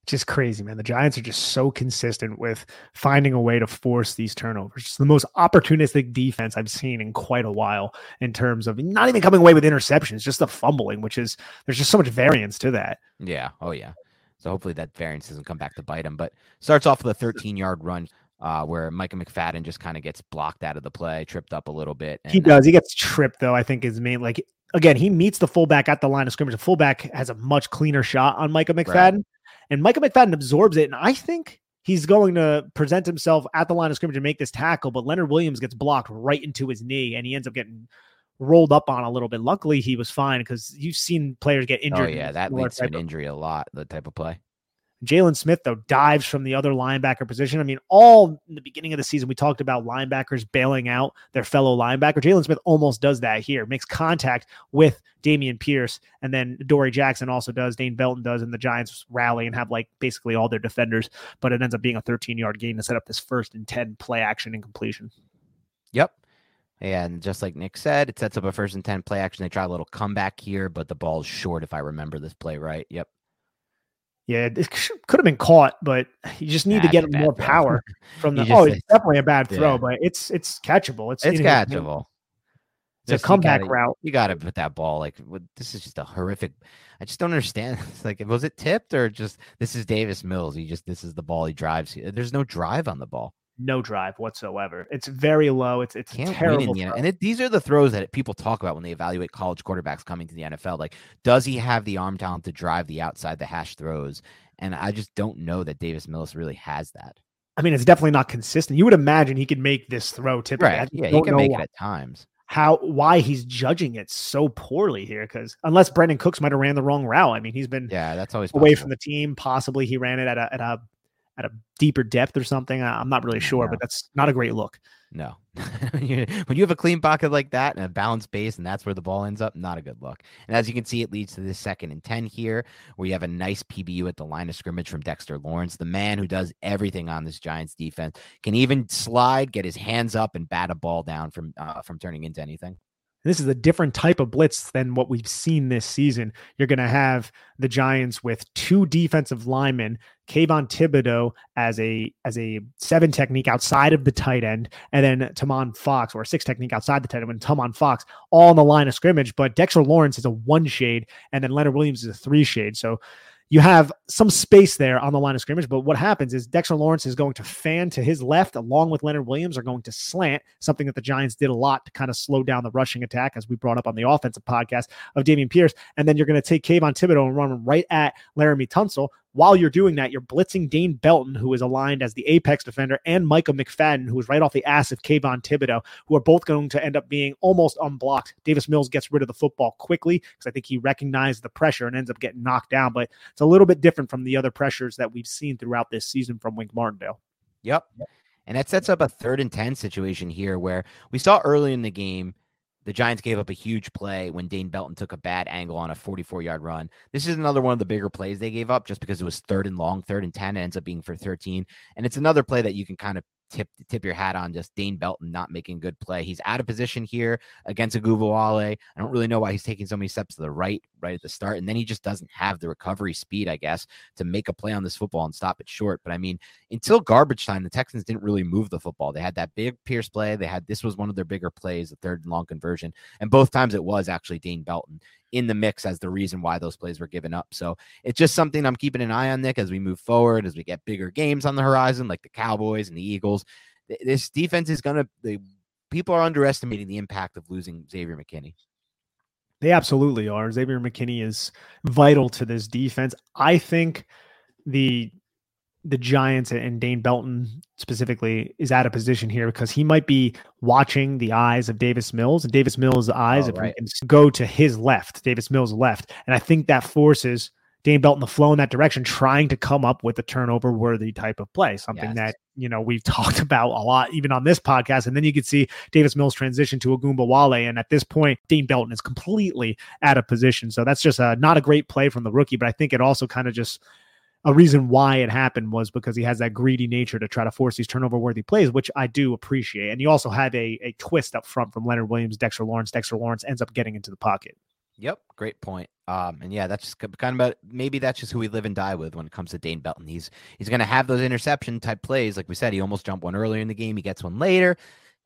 just crazy, man. The Giants are just so consistent with finding a way to force these turnovers. It's the most opportunistic defense I've seen in quite a while in terms of not even coming away with interceptions, just the fumbling, which is there's just so much variance to that. Yeah. Oh, yeah. So hopefully that variance doesn't come back to bite him. But starts off with a 13 yard run uh, where Micah McFadden just kind of gets blocked out of the play, tripped up a little bit. And, he uh, does. He gets tripped, though, I think is main. Like, again, he meets the fullback at the line of scrimmage. The fullback has a much cleaner shot on Micah McFadden. Right. And Micah McFadden absorbs it. And I think he's going to present himself at the line of scrimmage and make this tackle, but Leonard Williams gets blocked right into his knee and he ends up getting rolled up on a little bit. Luckily, he was fine because you've seen players get oh, injured. Oh, yeah. That leads to an injury a lot, the type of play. Jaylon Smith, though, dives from the other linebacker position. I mean, all in the beginning of the season, we talked about linebackers bailing out their fellow linebacker. Jaylon Smith almost does that here, makes contact with Dameon Pierce, and then Dory Jackson also does, Dane Belton does, and the Giants rally and have like basically all their defenders, but it ends up being a 13 yard gain to set up this first and 10 play action and completion. Yep. And just like Nick said, it sets up a first and 10 play action. They try a little comeback here, but the ball's short if I remember this play right. Yep. Yeah, it could have been caught, but you just need to get more throw. power from the. oh, it's definitely a bad throw, yeah. but it's it's catchable. It's it's catchable. It's just a comeback you gotta, route. You got to put that ball like this is just a horrific. I just don't understand. It's like was it tipped or just this is Davis Mills? He just this is the ball he drives. There's no drive on the ball no drive whatsoever. It's very low. It's it's Can't terrible. The, and it, these are the throws that people talk about when they evaluate college quarterbacks coming to the NFL. Like, does he have the arm talent to drive the outside the hash throws? And I just don't know that Davis Mills really has that. I mean, it's definitely not consistent. You would imagine he could make this throw typically. Right. Yeah, he can make it at times. How why he's judging it so poorly here? Because unless Brandin Cooks might have ran the wrong route. I mean, he's been yeah, that's always away possible. from the team. Possibly he ran it at a at a at a deeper depth or something. I'm not really sure, but that's not a great look. No. when you have a clean pocket like that and a balanced base, and that's where the ball ends up, not a good look. And as you can see, it leads to this second and 10 here, where you have a nice PBU at the line of scrimmage from Dexter Lawrence, the man who does everything on this Giants defense, can even slide, get his hands up, and bat a ball down from uh, from turning into anything. This is a different type of blitz than what we've seen this season. You're going to have the Giants with two defensive linemen, Kayvon Thibodeaux as a as a seven technique outside of the tight end, and then Tomon Fox or a six technique outside the tight end, and Tomon Fox all on the line of scrimmage. But Dexter Lawrence is a one shade, and then Leonard Williams is a three shade. So you have some space there on the line of scrimmage. But what happens is Dexter Lawrence is going to fan to his left, along with Leonard Williams, are going to slant, something that the Giants did a lot to kind of slow down the rushing attack, as we brought up on the offensive podcast of Dameon Pierce. And then you're going to take Kayvon Thibodeaux and run right at Laremy Tunsil. While you're doing that, you're blitzing Dane Belton, who is aligned as the apex defender, and Micah McFadden, who is right off the ass of Kayvon Thibodeaux, who are both going to end up being almost unblocked. Davis Mills gets rid of the football quickly because I think he recognized the pressure and ends up getting knocked down. But it's a little bit different from the other pressures that we've seen throughout this season from Wink Martindale. Yep. And that sets up a third and 10 situation here where we saw early in the game the Giants gave up a huge play when Dane Belton took a bad angle on a 44 yard run. This is another one of the bigger plays they gave up just because it was third and long, third and 10, it ends up being for 13. And it's another play that you can kind of tip tip your hat on just Dane Belton not making good play. He's out of position here against Ogunbowale. I don't really know why he's taking so many steps to the right right at the start, and then he just doesn't have the recovery speed, I guess, to make a play on this football and stop it short. But I mean, until garbage time, the Texans didn't really move the football. They had that big Pierce play. They had this was one of their bigger plays, the third and long conversion, and both times it was actually Dane Belton in the mix as the reason why those plays were given up. So it's just something I'm keeping an eye on, Nick, as we move forward, as we get bigger games on the horizon, like the Cowboys and the Eagles. This defense is going to, people are underestimating the impact of losing Xavier McKinney. They absolutely are. Xavier McKinney is vital to this defense. I think the the Giants and Dane Belton specifically is out of position here because he might be watching the eyes of Davis Mills and Davis Mills' eyes oh, right. go to his left, Davis Mills' left. And I think that forces Dane Belton to flow in that direction, trying to come up with a turnover worthy type of play, something yes. that, you know, we've talked about a lot, even on this podcast. And then you could see Davis Mills transition to Ogunbowale, And at this point, Dane Belton is completely out of position. So that's just a, not a great play from the rookie, but I think it also kind of just a reason why it happened was because he has that greedy nature to try to force these turnover worthy plays, which I do appreciate. And you also have a, a twist up front from Leonard Williams, Dexter Lawrence. Dexter Lawrence ends up getting into the pocket. Yep, great point. Um, and yeah, that's just kind of maybe that's just who we live and die with when it comes to Dane Belton. He's he's going to have those interception type plays, like we said. He almost jumped one earlier in the game. He gets one later.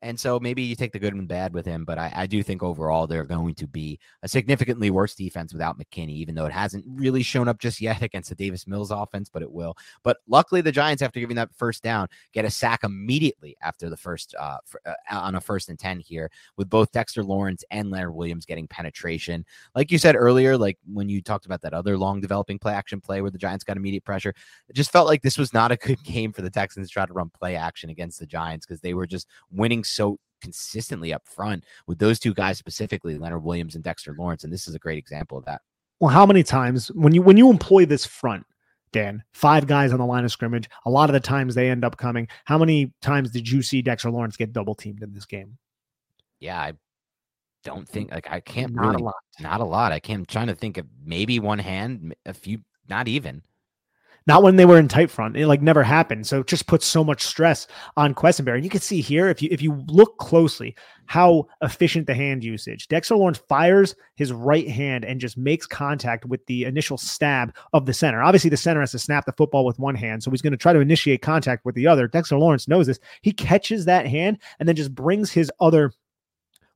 And so maybe you take the good and bad with him, but I, I, do think overall they're going to be a significantly worse defense without McKinney, even though it hasn't really shown up just yet against the Davis Mills offense, but it will. But luckily, the Giants, after giving that first down, get a sack immediately after the first uh, for, uh, on a first and 10 here, with both Dexter Lawrence and Leonard Williams getting penetration. Like you said earlier, like when you talked about that other long developing play action play where the Giants got immediate pressure, it just felt like this was not a good game for the Texans to try to run play action against the Giants because they were just winning so consistently up front with those two guys specifically, Leonard Williams and Dexter Lawrence. And this is a great example of that. Well, how many times when you when you employ this front, Dan, five guys on the line of scrimmage, a lot of the times they end up coming. How many times did you see Dexter Lawrence get double teamed in this game? Yeah, I don't mm-hmm. think like I can't not really, a lot. Not a lot. I can't I'm trying to think of maybe one hand, a few, not even. Not when they were in tight front. It like never happened. So it just puts so much stress on Quessenberry. And you can see here, if you if you look closely, how efficient the hand usage. Dexter Lawrence fires his right hand and just makes contact with the initial stab of the center. Obviously, the center has to snap the football with one hand, so he's going to try to initiate contact with the other. Dexter Lawrence knows this. He catches that hand and then just brings his other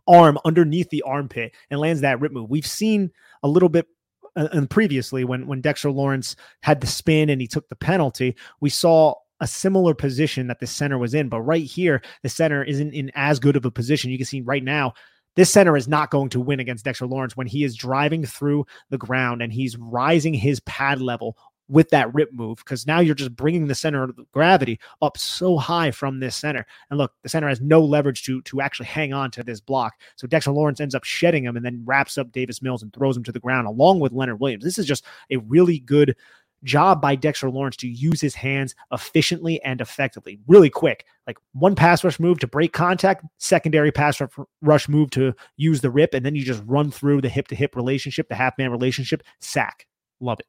arm underneath the armpit and lands that rip move. We've seen a little bit and previously when when Dexter Lawrence had the spin and he took the penalty, we saw a similar position that the center was in. But right here, the center isn't in as good of a position. You can see right now, this center is not going to win against Dexter Lawrence when he is driving through the ground and he's rising his pad level with that rip move because now you're just bringing the center of gravity up so high from this center. And look, the center has no leverage to to actually hang on to this block. So Dexter Lawrence ends up shedding him and then wraps up Davis Mills and throws him to the ground along with Leonard Williams. This is just a really good job by Dexter Lawrence to use his hands efficiently and effectively, really quick. Like one pass rush move to break contact, secondary pass rush move to use the rip, and then you just run through the hip to hip relationship, the half man relationship, sack. Love it.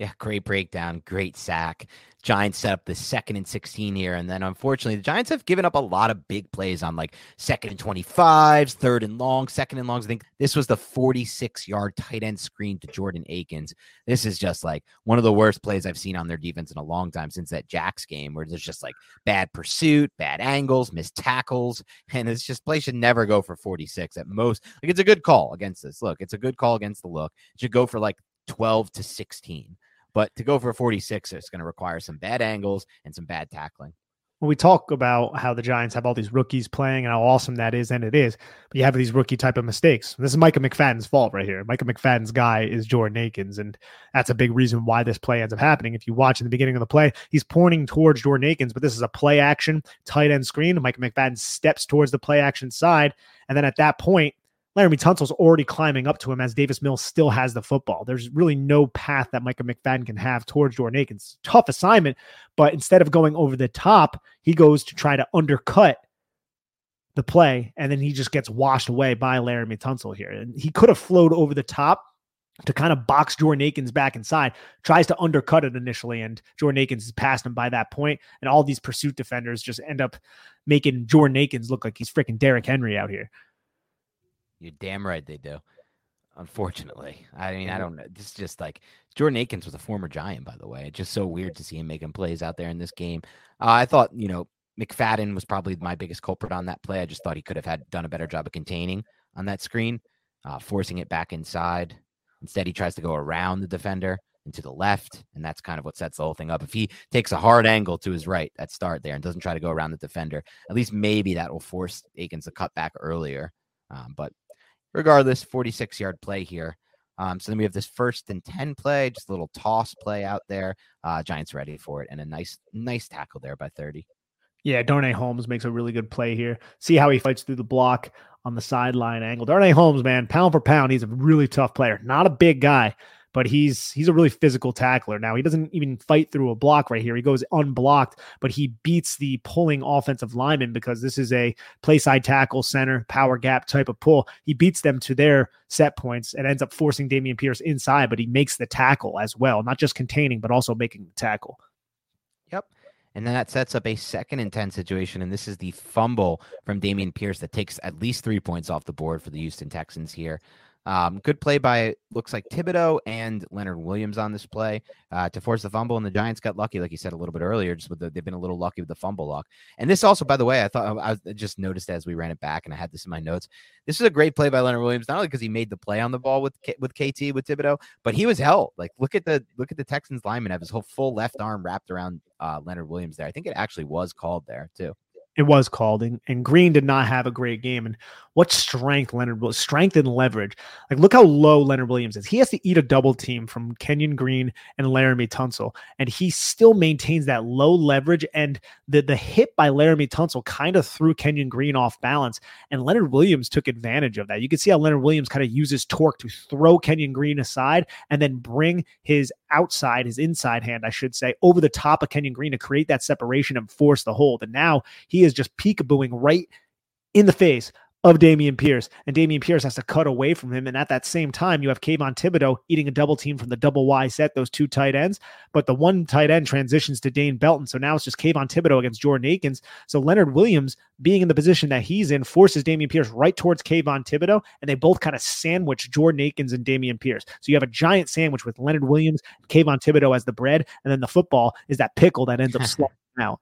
Yeah, great breakdown, great sack. Giants set up the second and 16 here. And then unfortunately, the Giants have given up a lot of big plays on like second and 25s, third and long, second and longs. I think this was the 46 yard tight end screen to Jordan Akins. This is just like one of the worst plays I've seen on their defense in a long time since that Jacks game where there's just like bad pursuit, bad angles, missed tackles. And it's just play should never go for 46 at most. Like it's a good call against this. Look, it's a good call against the look. It should go for like 12 to 16. But to go for a 46, it's going to require some bad angles and some bad tackling. When we talk about how the Giants have all these rookies playing and how awesome that is, and it is, but you have these rookie type of mistakes. This is Micah McFadden's fault right here. Micah McFadden's guy is Jordan Akins, and that's a big reason why this play ends up happening. If you watch in the beginning of the play, he's pointing towards Jordan Akins, but this is a play action tight end screen. Micah McFadden steps towards the play action side, and then at that point, Laremy Tunsil's already climbing up to him as Davis Mills still has the football. There's really no path that Micah McFadden can have towards Jordan Akins. Tough assignment, but instead of going over the top, he goes to try to undercut the play, and then he just gets washed away by Laremy Tunsil here. And he could have flowed over the top to kind of box Jordan Akins back inside, tries to undercut it initially, and Jordan Akins is past him by that point, and all these pursuit defenders just end up making Jordan Akins look like he's freaking Derrick Henry out here. You're damn right they do. Unfortunately, I mean, I don't know. This is just like Jordan Akins was a former Giant, by the way. It's just so weird to see him making plays out there in this game. Uh, I thought, you know, McFadden was probably my biggest culprit on that play. I just thought he could have had done a better job of containing on that screen, uh, forcing it back inside. Instead, he tries to go around the defender and to the left, and that's kind of what sets the whole thing up. If he takes a hard angle to his right at start there and doesn't try to go around the defender, at least maybe that will force Akins to cut back earlier. Um, but regardless, 46 yard play here. Um, so then we have this first and 10 play, just a little toss play out there. Uh, Giants ready for it, and a nice, nice tackle there by 30. Yeah, Darnay Holmes makes a really good play here. See how he fights through the block on the sideline angle. Darnay Holmes, man, pound for pound, he's a really tough player. Not a big guy, but he's he's a really physical tackler. Now he doesn't even fight through a block right here. He goes unblocked, but he beats the pulling offensive lineman because this is a play side tackle center power gap type of pull. He beats them to their set points and ends up forcing Dameon Pierce inside, but he makes the tackle as well, not just containing, but also making the tackle. Yep. And then that sets up a second and 10 situation. And this is the fumble from Dameon Pierce that takes at least three points off the board for the Houston Texans here. Um, good play by looks like Thibodeaux and Leonard Williams on this play uh, to force the fumble, and the Giants got lucky, like you said a little bit earlier. Just with the, they've been a little lucky with the fumble luck. And this also, by the way, I thought I just noticed as we ran it back, and I had this in my notes. This is a great play by Leonard Williams, not only because he made the play on the ball with with KT with Thibodeaux, but he was held. Like look at the look at the Texans lineman have his whole full left arm wrapped around uh, Leonard Williams there. I think it actually was called there too. It was called, and, and Green did not have a great game. And what strength Leonard was strength and leverage. Like, look how low Leonard Williams is. He has to eat a double team from Kenyon Green and Laremy Tunsil, and he still maintains that low leverage. And the the hit by Laremy Tunsil kind of threw Kenyon Green off balance, and Leonard Williams took advantage of that. You can see how Leonard Williams kind of uses torque to throw Kenyon Green aside and then bring his outside, his inside hand, I should say, over the top of Kenyon Green to create that separation and force the hold. And now he is just peekabooing right in the face of Dameon Pierce. And Dameon Pierce has to cut away from him. And at that same time, you have Kayvon Thibodeaux eating a double team from the double Y set, those two tight ends. But the one tight end transitions to Dane Belton. So now it's just Kayvon Thibodeaux against Jordan Akins. So Leonard Williams, being in the position that he's in, forces Dameon Pierce right towards Kayvon Thibodeaux. And they both kind of sandwich Jordan Akins and Dameon Pierce. So you have a giant sandwich with Leonard Williams, Kayvon Thibodeaux as the bread. And then the football is that pickle that ends up sliding out.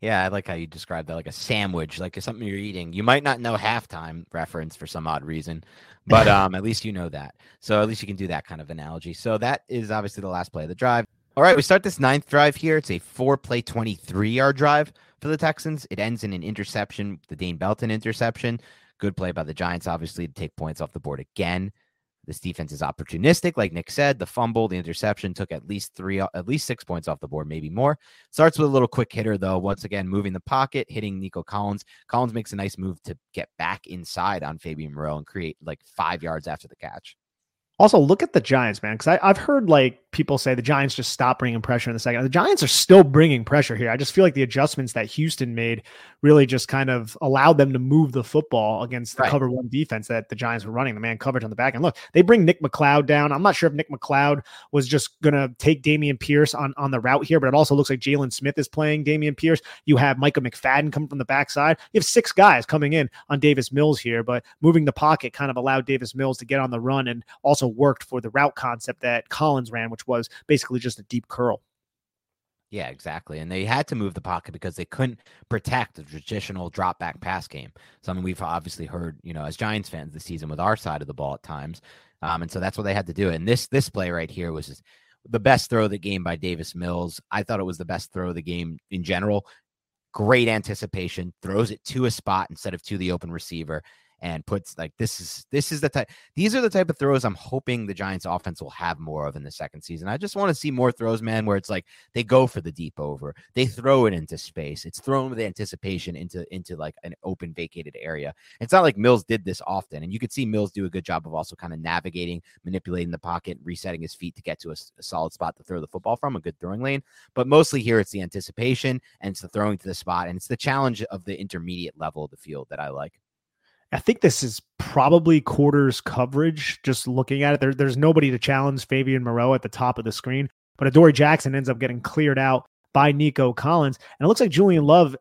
Yeah, I like how you described that like a sandwich, like something you're eating. You might not know halftime reference for some odd reason, but um, at least you know that. So at least you can do that kind of analogy. So that is obviously the last play of the drive. All right, we start this ninth drive here. It's a four play, 23 yard drive for the Texans. It ends in an interception, the Dane Belton interception. Good play by the Giants, obviously, to take points off the board again. This defense is opportunistic, like Nick said. The fumble, the interception took at least three, at least six points off the board, maybe more. Starts with a little quick hitter, though. Once again, moving the pocket, hitting Nico Collins. Collins makes a nice move to get back inside on Fabian Moreau and create like five yards after the catch Also, look at the Giants, man, because I've heard like people say the Giants just stop bringing pressure in the second. The Giants are still bringing pressure here. I just feel like the adjustments that Houston made really just kind of allowed them to move the football against the right. cover one defense that the Giants were running, the man coverage on the back. And look, they bring Nick McCloud down. I'm not sure if Nick McCloud was just going to take Dameon Pierce on, on the route here, but it also looks like Jaylon Smith is playing Dameon Pierce. You have Micah McFadden coming from the backside. You have six guys coming in on Davis Mills here, but moving the pocket kind of allowed Davis Mills to get on the run and also worked for the route concept that Collins ran, which was basically just a deep curl. Yeah, exactly. And they had to move the pocket because they couldn't protect the traditional drop back pass game. Something we've obviously heard, you know, as Giants fans this season with our side of the ball at times. Um, and so that's what they had to do. And this this play right here was just the best throw of the game by Davis Mills. I thought it was the best throw of the game in general. Great anticipation, throws it to a spot instead of to the open receiver and puts like this is this is the type these are the type of throws I'm hoping the Giants offense will have more of in the second season. I just want to see more throws, man, where it's like they go for the deep over, they throw it into space. It's thrown with anticipation into into like an open vacated area. It's not like Mills did this often, and you could see Mills do a good job of also kind of navigating, manipulating the pocket, resetting his feet to get to a, a solid spot to throw the football from, a good throwing lane. But mostly here, it's the anticipation and it's the throwing to the spot, and it's the challenge of the intermediate level of the field that I like. I think this is probably quarters coverage. Just looking at it, there, there's nobody to challenge Fabian Moreau at the top of the screen, but Adoree Jackson ends up getting cleared out by Nico Collins, and it looks like Julian Love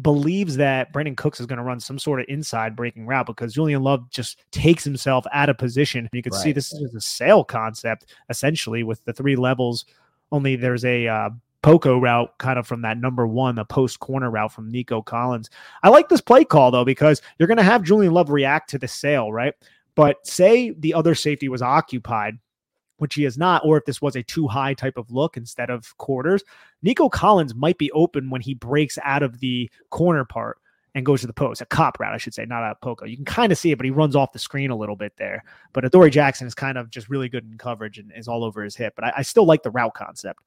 believes that Brandin Cooks is going to run some sort of inside breaking route because Julian Love just takes himself out of position. You can right. see this is a sail concept essentially with the three levels. Only there's a uh, Poco route kind of from that number one, the post corner route from Nico Collins. I like this play call though, because you're going to have Julian Love react to the sail, right? But say the other safety was occupied, which he is not, or if this was a too high type of look instead of quarters, Nico Collins might be open when he breaks out of the corner part and goes to the post, a cop route, I should say, not a poco. You can kind of see it, but he runs off the screen a little bit there. But Adoree Jackson is kind of just really good in coverage and is all over his hip. But I, I still like the route concept.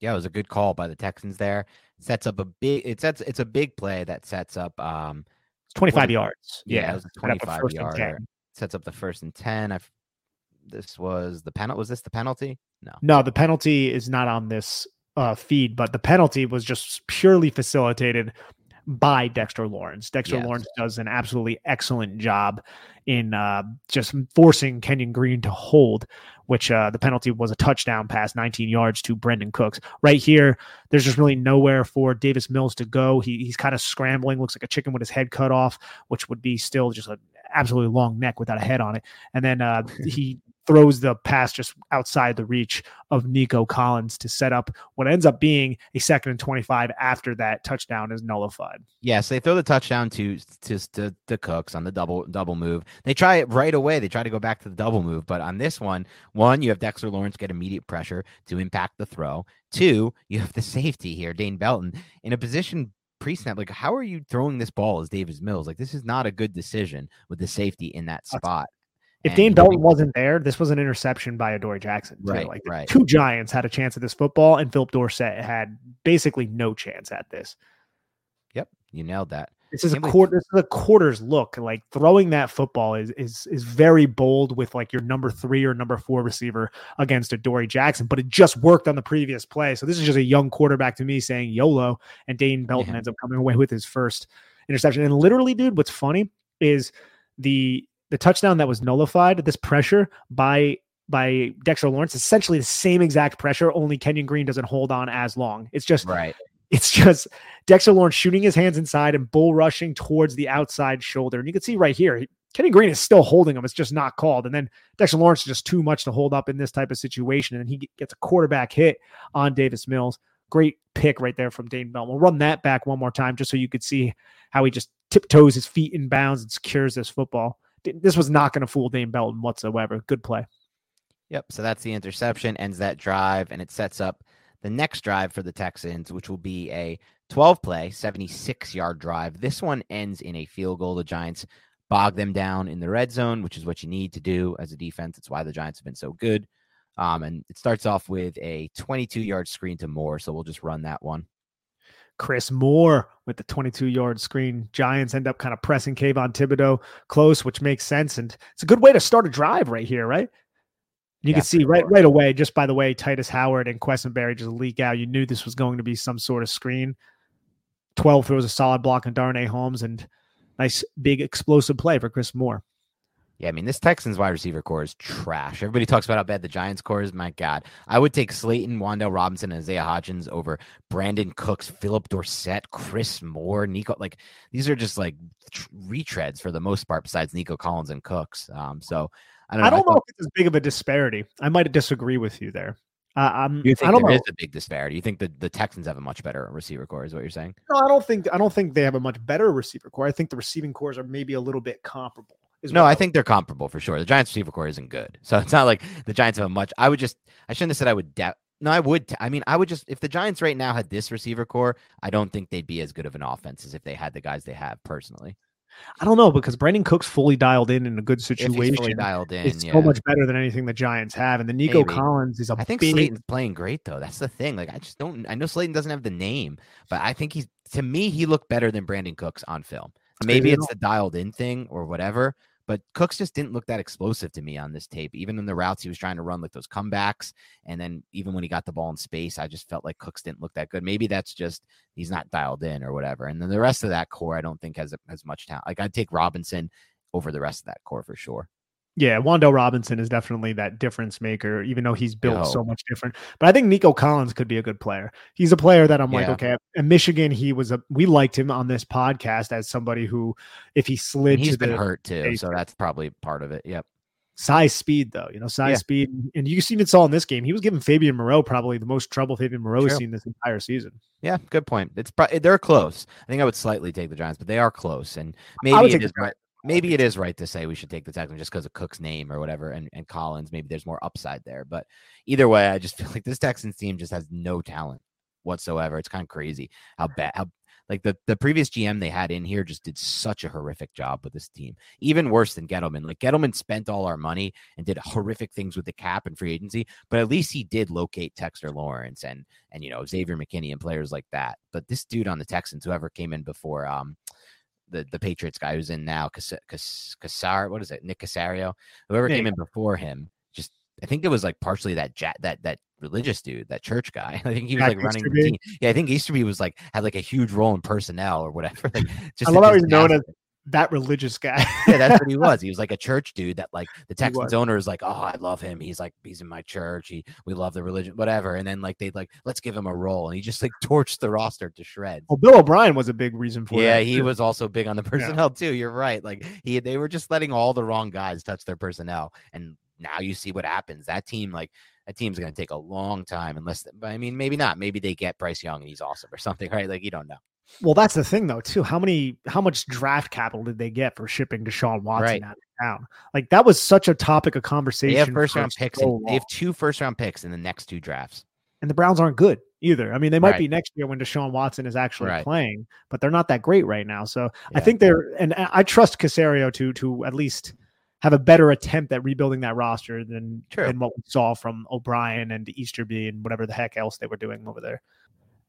Yeah, it was a good call by the Texans there. Sets up a big it sets it's a big play that sets up um it's 25 yards. Yeah, yeah, it was a 25 yard. Sets up the first and 10. I this was the penalty was this the penalty? No. No, the penalty is not on this uh, feed, but the penalty was just purely facilitated by Dexter Lawrence. Dexter yes. Lawrence does an absolutely excellent job in uh, just forcing Kenyon Green to hold, which uh, the penalty was a touchdown pass, 19 yards to Brandin Cooks. Right here, there's just really nowhere for Davis Mills to go. He, he's kind of scrambling, looks like a chicken with his head cut off, which would be still just an absolutely long neck without a head on it. And then uh, he throws the pass just outside the reach of Nico Collins to set up what ends up being a second and 25 after that touchdown is nullified. Yes, yeah, so they throw the touchdown to, to to the Cooks on the double double move. They try it right away. They try to go back to the double move, but on this one, one, you have Dexter Lawrence get immediate pressure to impact the throw. Two, you have the safety here, Dane Belton, in a position pre-snap. Like, how are you throwing this ball as Davis Mills? Like, this is not a good decision with the safety in that spot. If Dane Belton wasn't there, this was an interception by Adoree Jackson. Too. Right, like right. Two Giants had a chance at this football, and Phillip Dorsett had basically no chance at this. Yep, you nailed that. This is a quarter. This is a quarters look. Like throwing that football is is is very bold with like your number three or number four receiver against Adoree Jackson, but it just worked on the previous play. So this is just a young quarterback to me saying YOLO, and Dane Belton yeah. ends up coming away with his first interception. And literally, dude, what's funny is the the touchdown that was nullified, this pressure by by Dexter Lawrence, essentially the same exact pressure, only Kenyon Green doesn't hold on as long. It's just right. It's just Dexter Lawrence shooting his hands inside and bull rushing towards the outside shoulder. And you can see right here, Kenyon Green is still holding him. It's just not called. And then Dexter Lawrence is just too much to hold up in this type of situation. And he gets a quarterback hit on Davis Mills. Great pick right there from Dane Bell. We'll run that back one more time just so you could see how he just tiptoes his feet in bounds and secures this football this was not going to fool Dane Belton whatsoever. Good play. Yep. So that's the interception, ends that drive, and it sets up the next drive for the Texans, which will be a 12 play, 76 yard drive. This one ends in a field goal. The Giants bog them down in the red zone, which is what you need to do as a defense. It's why the Giants have been so good. Um, and it starts off with a 22 yard screen to Moore. So we'll just run that one. Chris Moore with the 22 yard screen. Giants end up kind of pressing Kayvon Thibodeaux close, which makes sense. And it's a good way to start a drive right here, right? You Yeah, could see right right away, just by the way Tytus Howard and Quessenberry just leak out. You knew this was going to be some sort of screen. Twelve throws a solid block on Darnay Holmes and nice big explosive play for Chris Moore. Yeah, I mean, this Texans wide receiver core is trash. Everybody talks about how bad the Giants core is. My God, I would take Slayton, Wan'Dale Robinson, and Isaiah Hodgins over Brandin Cooks, Phillip Dorsett, Chris Moore, Nico. Like these are just like retreads for the most part, besides Nico Collins and Cooks. Um, so I don't know. I don't know thought- if it's as big of a disparity. I might disagree with you there. Uh, I'm, You I don't there know. is a big disparity? You think that the Texans have a much better receiver core? Is what you're saying? No, I don't think I don't think they have a much better receiver core. I think the receiving cores are maybe a little bit comparable. Is No, I think they're comparable for sure. The Giants receiver core isn't good, so it's not like the Giants have a much. I would just, I shouldn't have said I would. De- no, I would. t- I mean, I would just if the Giants right now had this receiver core, I don't think they'd be as good of an offense as if they had the guys they have personally. I don't know because Brandin Cook's fully dialed in in a good If he's situation. fully dialed in, it's yeah. so much better than anything the Giants have. And the Nico Maybe. Collins is a I think big Slayton's playing great though. That's the thing. Like I just don't. I know Slayton doesn't have the name, but I think he's to me he looked better than Brandin Cooks on film. Maybe it's the dialed in thing or whatever. But Cooks just didn't look that explosive to me on this tape. Even in the routes he was trying to run, like those comebacks, and then even when he got the ball in space, I just felt like Cooks didn't look that good. Maybe that's just he's not dialed in or whatever. And then the rest of that core, I don't think has as much talent. Like I'd take Robinson over the rest of that core for sure. Yeah, Wan'Dale Robinson is definitely that difference maker, even though he's built so much different. But I think Nico Collins could be a good player. He's a player that I'm like, okay, in Michigan, he was a we liked him on this podcast as somebody who, if he slid And he's to been the hurt too, so that's probably part of it. Yep. size speed, though, you know, size Yeah. speed, and you seen it saw in this game. He was giving Fabian Moreau probably the most trouble Fabian Moreau has seen this entire season. Yeah, good point. It's pro- they're close. I think I would slightly take the Giants, but they are close, and maybe take is right. Maybe it is right to say we should take the Texans just because of Cook's name or whatever, and, and Collins. Maybe there's more upside there, but either way, I just feel like this Texans team just has no talent whatsoever. It's kind of crazy how bad, how like the the previous GM they had in here just did such a horrific job with this team, even worse than Gettleman. Like Gettleman spent all our money and did horrific things with the cap and free agency, but at least he did locate Dexter Lawrence and and you know Xavier McKinney and players like that. But this dude on the Texans, whoever came in before, um, the the Patriots guy who's in now, Cas- Cas- Casar, what is it, Nick Caserio, whoever Yeah, came in before him, just I think it was like partially that ja- that that religious dude, that church guy. I think he was Jack like running the team. Yeah, I think Easterby was like had like a huge role in personnel or whatever. Like just I love how he's known as that religious guy. yeah, that's what he was. He was like a church dude that like the Texans owner is like, oh, I love him. He's like, he's in my church. He we love the religion, whatever. And then like they'd like, let's give him a role, and he just like torched the roster to shreds. well, Bill O'Brien was a big reason for Yeah, he too. was also big on the personnel too. You're right. Like he, they were just letting all the wrong guys touch their personnel, and now you see what happens. That team, like that team's going to take a long time, unless. But I mean, maybe not. Maybe they get Bryce Young and he's awesome or something, right? Like you don't know. Well, that's the thing though, too. How many how much draft capital did they get for shipping Deshaun Watson Right. out of town? Like that was such a topic of conversation. They have first round picks. so And, they have two first round picks in the next two drafts. and the Browns aren't good either. I mean, they might Right. be next year when Deshaun Watson is actually Right. playing, but they're not that great right now. So I think they're and I I trust Caserio to to at least have a better attempt at rebuilding that roster than True. than what we saw from O'Brien and Easterby and whatever the heck else they were doing over there.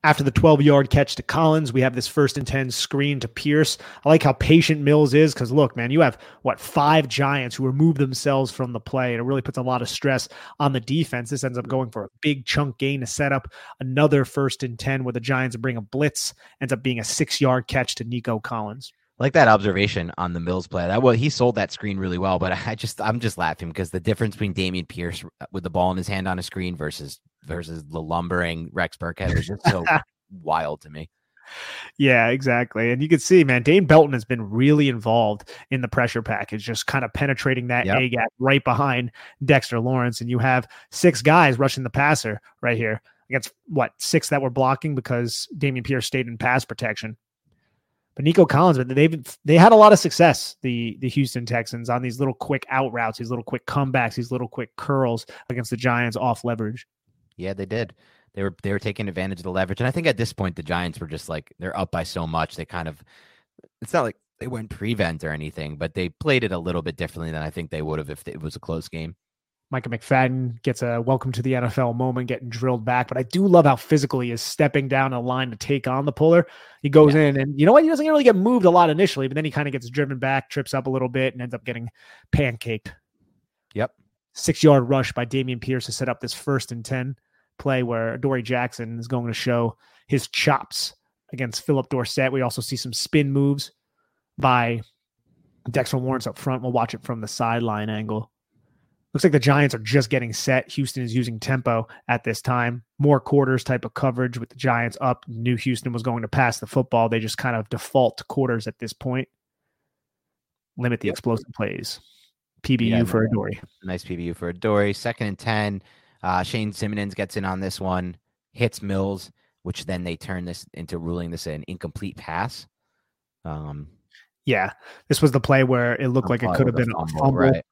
After the 12 yard catch to Collins, we have this first and 10 screen to Pierce. I like how patient Mills is because look, man, you have what five Giants who remove themselves from the play, and it really puts a lot of stress on the defense. This ends up going for a big chunk gain to set up another first and 10 where the Giants bring a blitz, ends up being a six yard catch to Nico Collins. like that observation on the Mills play. That well, he sold that screen really well, but I just I'm just laughing because the difference between Dameon Pierce uh, with the ball in his hand on a screen versus versus the lumbering Rex Burkhead was just so wild to me. Yeah, exactly. And you can see, man, Dane Belton has been really involved in the pressure package, just kind of penetrating that Yep. A gap right behind Dexter Lawrence. And you have six guys rushing the passer right here against what six that were blocking because Dameon Pierce stayed in pass protection. But Nico Collins, but they've they had a lot of success, the the Houston Texans, on these little quick out routes, these little quick comebacks, these little quick curls against the Giants off leverage. Yeah, they did. They were they were taking advantage of the leverage, and I think at this point the Giants were just like they're up by so much. They kind of it's not like they went prevent or anything, but they played it a little bit differently than I think they would have if it was a close game. Micah McFadden gets a welcome to the NFL moment, getting drilled back. But I do love how physical he is stepping down a line to take on the puller. He goes in, and you know what? He doesn't really get moved a lot initially, but then he kind of gets driven back, trips up a little bit, and ends up getting pancaked. Yep. six yard rush by Dameon Pierce to set up this first and 10 play where Dory Jackson is going to show his chops against Phillip Dorsett. We also see some spin moves by Dexter Lawrence up front. We'll watch it from the sideline angle. Looks like the Giants are just getting set. Houston is using tempo at this time. More quarters type of coverage with the Giants up. Knew Houston was going to pass the football. They just kind of default to quarters at this point. Limit the yep. explosive plays. PBU yeah, for Adoree. Nice PBU for Adoree. Second and 10. Uh, Shane Simmons gets in on this one, hits Mills, which then they turn this into ruling this an incomplete pass. Um, yeah, this was the play where it looked like it could have been a fumble. Right.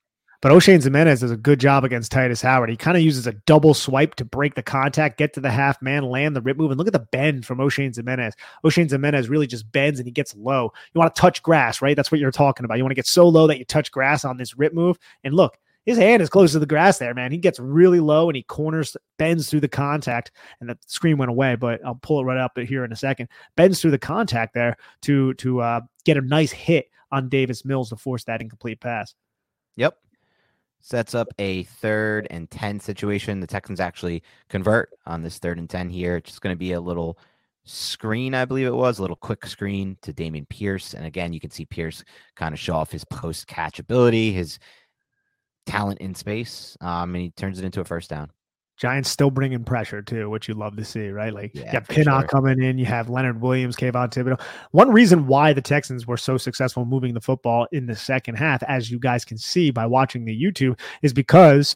But Oshane Ximines does a good job against Tytus Howard. He kind of uses a double swipe to break the contact, get to the half man, land the rip move, and look at the bend from Oshane Ximines. Oshane Ximines really just bends and he gets low. You want to touch grass, right? That's what you're talking about. You want to get so low that you touch grass on this rip move. And look, his hand is close to the grass there, man. He gets really low and he corners, bends through the contact, and the screen went away. But I'll pull it right up here in a second. Bends through the contact there to to uh, get a nice hit on Davis Mills to force that incomplete pass. Yep, sets up a third and 10 situation. The Texans actually convert on this third and 10 here. It's just going to be a little screen, I believe it was, a little quick screen to Dameon Pierce. And again, you can see Pierce kind of show off his post catch ability, his talent in space, um, and he turns it into a first down. Giants still bringing pressure too, which you love to see, right? Like yeah, you have Pinnock sure. coming in, you have Leonard Williams, Kayvon Thibodeaux. One reason why the Texans were so successful moving the football in the second half, as you guys can see by watching the YouTube, is because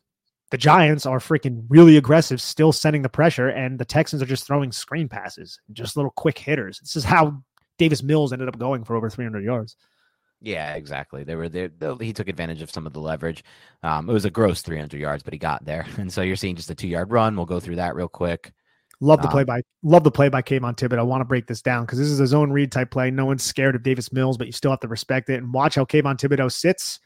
the Giants are freaking really aggressive, still sending the pressure, and the Texans are just throwing screen passes, just little quick hitters. This is how Davis Mills ended up going for over 300 yards. Yeah, exactly. They were there. He took advantage of some of the leverage. Um, it was a gross 300 yards, but he got there. And so you're seeing just a two yard run. We'll go through that real quick. Love the um, play by love the play by Kayvon Thibodeaux. I want to break this down because this is a zone read type play. No one's scared of Davis Mills, but you still have to respect it and watch how Kayvon Thibodeaux sits,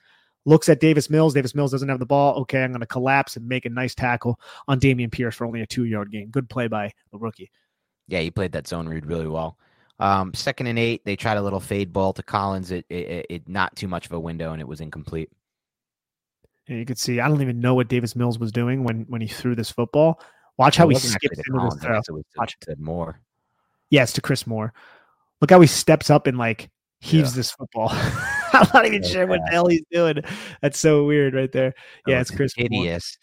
looks at Davis Mills. Davis Mills doesn't have the ball. Okay, I'm going to collapse and make a nice tackle on Dameon Pierce for only a two yard gain. Good play by the rookie. Yeah, he played that zone read really well. Um, second and eight, they tried a little fade ball to Collins. It, it, it not too much of a window, and it was incomplete. And you could see, I don't even know what Davis Mills was doing when when he threw this football. Watch how he skips into Collins, this throw. It was to, Watch. to Moore. Yes, to Chris Moore. Look how he steps up and like heaves yeah. this football. I'm not even sure what the hell he's doing. That's so weird right there. Yeah, oh, it's Chris. Hideous.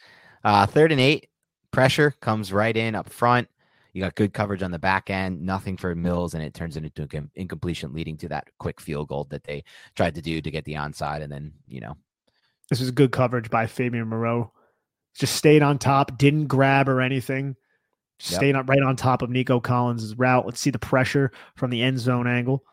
Uh, third and eight, pressure comes right in up front. You got good coverage on the back end, nothing for Mills, and it turns into an incompletion, leading to that quick field goal that they tried to do to get the onside. And then, you know, this was good coverage by Fabian Moreau. Just stayed on top, didn't grab or anything. Just yep. stayed right on top of Nico Collins' route. Let's see the pressure from the end zone angle.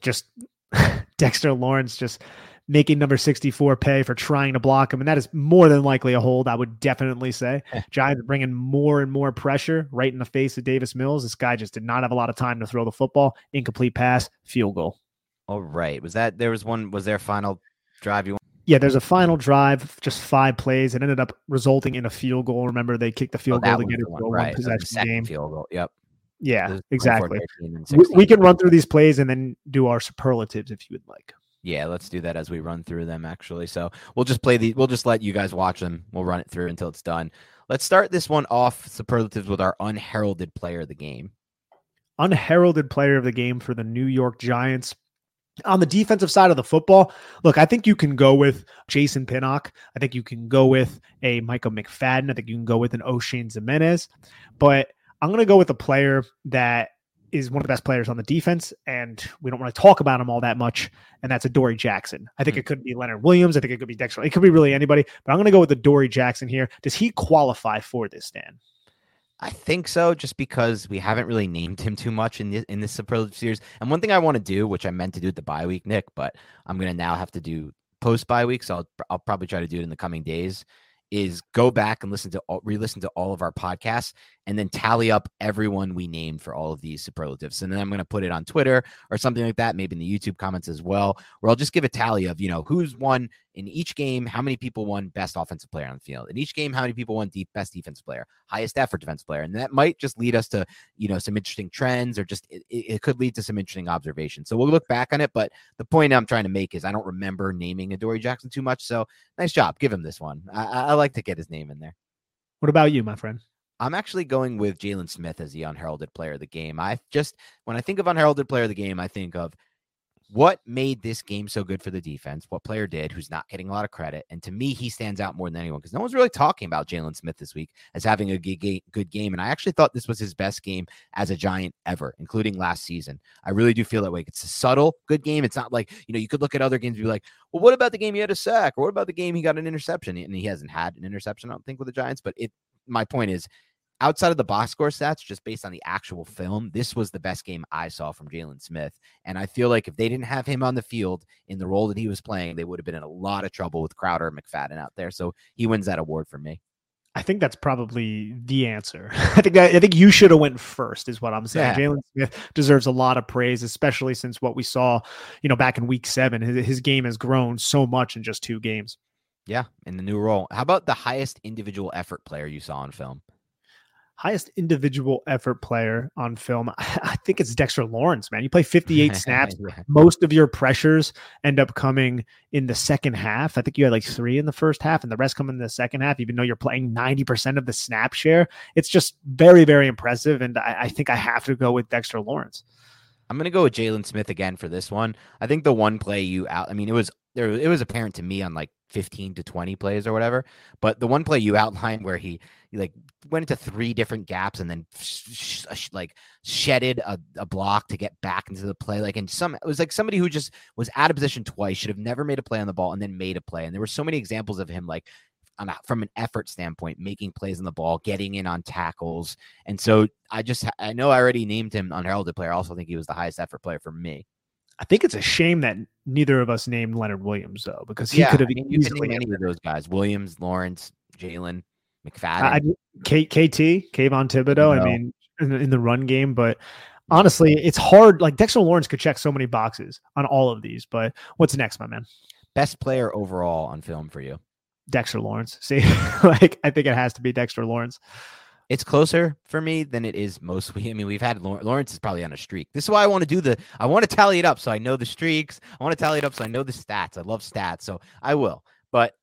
Just Dexter Lawrence just making number 64 pay for trying to block him. And that is more than likely a hold, I would definitely say. Giants are bringing more and more pressure right in the face of Davis Mills. This guy just did not have a lot of time to throw the football. Incomplete pass, field goal. All right. Was that, there was one, was there final drive you want? Yeah, there's a final drive, just five plays. It ended up resulting in a field goal. Remember, they kicked the oh, field oh, goal to get it a one right. possession game. Field goal. Yep. Yeah, exactly. We, we can run through these plays and then do our superlatives if you would like. Yeah, let's do that as we run through them actually. So we'll just play the we'll just let you guys watch them. We'll run it through until it's done. Let's start this one off superlatives with our unheralded player of the game. Unheralded player of the game for the New York Giants. On the defensive side of the football, look, I think you can go with Jason Pinnock. I think you can go with a Micah McFadden. I think you can go with an Oshane Ximines. But I'm going to go with a player that is one of the best players on the defense, and we don't want to talk about him all that much. And that's Adoree Jackson. I think mm-hmm. it could be Leonard Williams. I think it could be Dexter. It could be really anybody. But I'm going to go with the Dory Jackson here. Does he qualify for this, Dan? I think so, just because we haven't really named him too much in this in this superlative series. And one thing I want to do, which I meant to do at the bye week, Nick, but I'm going to now have to do post bye week, so I'll, I'll probably try to do it in the coming days. Is go back and listen to all, re-listen to all of our podcasts and then tally up everyone we named for all of these superlatives. And then I'm going to put it on Twitter or something like that, maybe in the YouTube comments as well, where I'll just give a tally of, you know, who's won in each game, how many people won best offensive player on the field. In each game, how many people won deep best defense player, highest effort defense player. And that might just lead us to, you know, some interesting trends or just it, it could lead to some interesting observations. So we'll look back on it. But the point I'm trying to make is I don't remember naming Adoree Jackson too much. So nice job. Give him this one. I, I like to get his name in there. What about you, my friend? I'm actually going with Jaylon Smith as the unheralded player of the game. I just, when I think of unheralded player of the game, I think of what made this game so good for the defense, what player did who's not getting a lot of credit. And to me, he stands out more than anyone because no one's really talking about Jaylon Smith this week as having a good game. And I actually thought this was his best game as a Giant ever, including last season. I really do feel that way. It's a subtle, good game. It's not like, you know, you could look at other games and be like, well, what about the game he had a sack? Or what about the game he got an interception? And he hasn't had an interception, I don't think, with the Giants. But it, my point is, outside of the box score stats, just based on the actual film, this was the best game I saw from Jaylon Smith. And I feel like if they didn't have him on the field in the role that he was playing, they would have been in a lot of trouble with Crowder and McFadden out there. So he wins that award for me. I think that's probably the answer. I think I, I think you should have went first, is what I'm saying. Yeah. Jaylon Smith deserves a lot of praise, especially since what we saw, you know, back in Week Seven. His, his game has grown so much in just two games. Yeah, in the new role. How about the highest individual effort player you saw on film? Highest individual effort player on film. I think it's Dexter Lawrence, man. You play 58 snaps. yeah. Most of your pressures end up coming in the second half. I think you had like three in the first half and the rest come in the second half, even though you're playing 90% of the snap share. It's just very, very impressive. And I, I think I have to go with Dexter Lawrence. I'm going to go with Jaylon Smith again for this one. I think the one play you out, I mean, it was there, it was apparent to me on like 15 to 20 plays or whatever. But the one play you outlined where he, he like went into three different gaps and then sh- sh- like shedded a, a, block to get back into the play. Like, and some, it was like somebody who just was out of position twice, should have never made a play on the ball and then made a play. And there were so many examples of him like from an effort standpoint, making plays on the ball, getting in on tackles. And so I just, I know I already named him unheralded player. I also think he was the highest effort player for me. I think it's a shame that neither of us named Leonard Williams though, because he yeah, could have I mean, easily any of those guys: Williams, Lawrence, Jaylon, McFadden, I, K, KT, Kayvon Thibodeaux. I mean, in the, in the run game, but honestly, it's hard. Like Dexter Lawrence could check so many boxes on all of these. But what's next, my man? Best player overall on film for you? Dexter Lawrence. See, like I think it has to be Dexter Lawrence. It's closer for me than it is most. We I mean, we've had Lawrence is probably on a streak. This is why I want to do the. I want to tally it up so I know the streaks. I want to tally it up so I know the stats. I love stats, so I will. But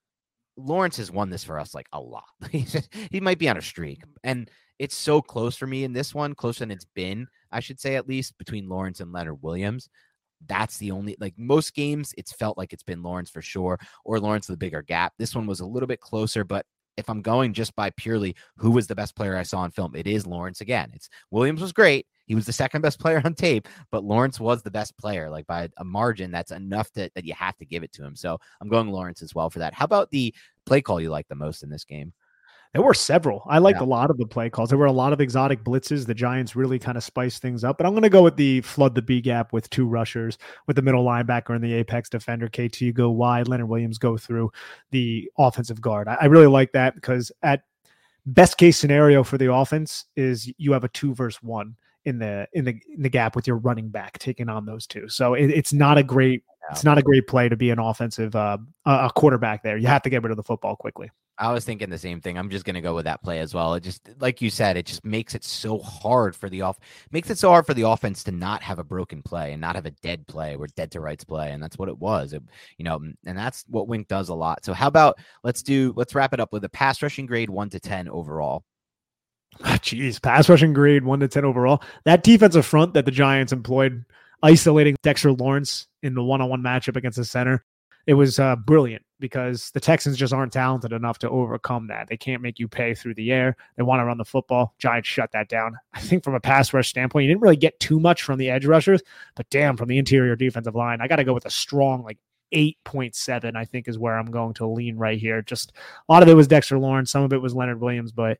Lawrence has won this for us like a lot. he might be on a streak, and it's so close for me in this one, closer than it's been. I should say at least between Lawrence and Leonard Williams that's the only like most games it's felt like it's been Lawrence for sure or Lawrence the bigger gap. This one was a little bit closer, but if I'm going just by purely who was the best player I saw in film, it is Lawrence again. It's Williams was great. He was the second best player on tape, but Lawrence was the best player, like by a margin that's enough to, that you have to give it to him. So I'm going Lawrence as well for that. How about the play call you like the most in this game? There were several. I liked yeah. a lot of the play calls. There were a lot of exotic blitzes. The Giants really kind of spiced things up. But I'm going to go with the flood the B gap with two rushers, with the middle linebacker and the apex defender. KT go wide, Leonard Williams go through the offensive guard. I, I really like that because at best case scenario for the offense is you have a two versus one in the in the in the gap with your running back taking on those two. So it, it's not a great it's not a great play to be an offensive uh, a quarterback there. You have to get rid of the football quickly. I was thinking the same thing. I'm just going to go with that play as well. It just, like you said, it just makes it so hard for the off, makes it so hard for the offense to not have a broken play and not have a dead play or dead to rights play, and that's what it was. It, you know, and that's what Wink does a lot. So how about let's do, let's wrap it up with a pass rushing grade one to ten overall. Jeez, pass rushing grade one to ten overall. That defensive front that the Giants employed, isolating Dexter Lawrence in the one-on-one matchup against the center, it was uh, brilliant because the Texans just aren't talented enough to overcome that. They can't make you pay through the air. They want to run the football. Giants shut that down. I think from a pass rush standpoint, you didn't really get too much from the edge rushers, but damn, from the interior defensive line, I got to go with a strong like 8.7, I think is where I'm going to lean right here. Just a lot of it was Dexter Lawrence, some of it was Leonard Williams, but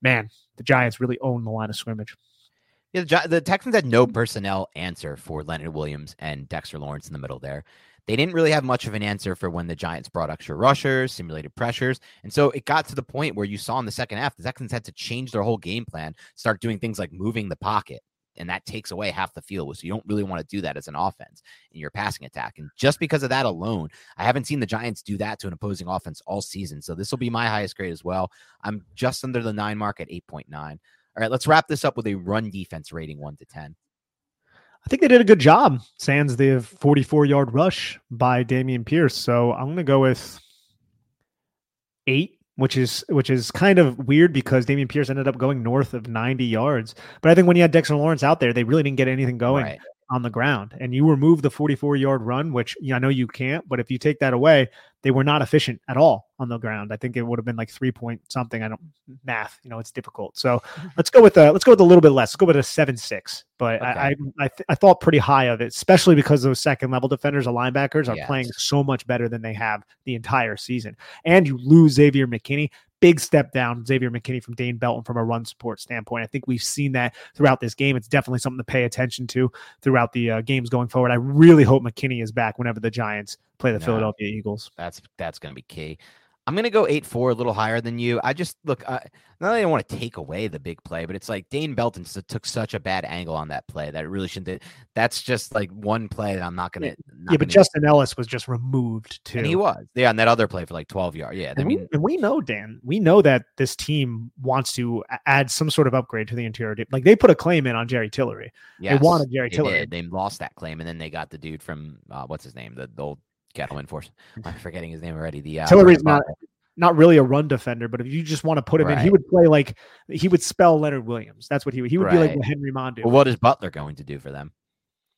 man, the Giants really own the line of scrimmage. Yeah, the, the Texans had no personnel answer for Leonard Williams and Dexter Lawrence in the middle there. They didn't really have much of an answer for when the Giants brought extra rushers, simulated pressures. And so it got to the point where you saw in the second half, the Texans had to change their whole game plan, start doing things like moving the pocket. And that takes away half the field. So you don't really want to do that as an offense in your passing attack. And just because of that alone, I haven't seen the Giants do that to an opposing offense all season. So this will be my highest grade as well. I'm just under the nine mark at 8.9. All right, let's wrap this up with a run defense rating one to 10. I think they did a good job. Sans the 44 yard rush by Dameon Pierce. So I'm going to go with eight, which is which is kind of weird because Dameon Pierce ended up going north of 90 yards. But I think when you had Dexter Lawrence out there, they really didn't get anything going. Right on the ground and you remove the 44 yard run, which you know, I know you can't, but if you take that away, they were not efficient at all on the ground. I think it would have been like three point something. I don't math, you know, it's difficult. So let's go with a let's go with a little bit less. Let's go with a seven six. But okay. I I, I, th- I, thought pretty high of it, especially because those second level defenders or linebackers are yes. playing so much better than they have the entire season. And you lose Xavier McKinney big step down, Xavier McKinney from Dane Belton from a run support standpoint. I think we've seen that throughout this game. It's definitely something to pay attention to throughout the uh, games going forward. I really hope McKinney is back whenever the Giants play the no, Philadelphia Eagles. That's that's going to be key. I'm gonna go eight four, a little higher than you. I just look. Uh, not that I don't want to take away the big play, but it's like Dane Belton took such a bad angle on that play that it really shouldn't. That's just like one play that I'm not gonna. Not yeah, but Justin Ellis was just removed too. And he was. Yeah, and that other play for like 12 yards. Yeah, and I mean, we, and we know Dan. We know that this team wants to add some sort of upgrade to the interior. Like they put a claim in on Jerry Tillery. Yeah, they wanted Jerry they Tillery. Did. They lost that claim, and then they got the dude from uh, what's his name, the, the old Gettleman force. I'm forgetting his name already. The uh, Tillery's not not really a run defender, but if you just want to put him right. in, he would play like he would spell Leonard Williams. That's what he would. He would right. be like Henry Mondeaux. Well, what is Butler going to do for them?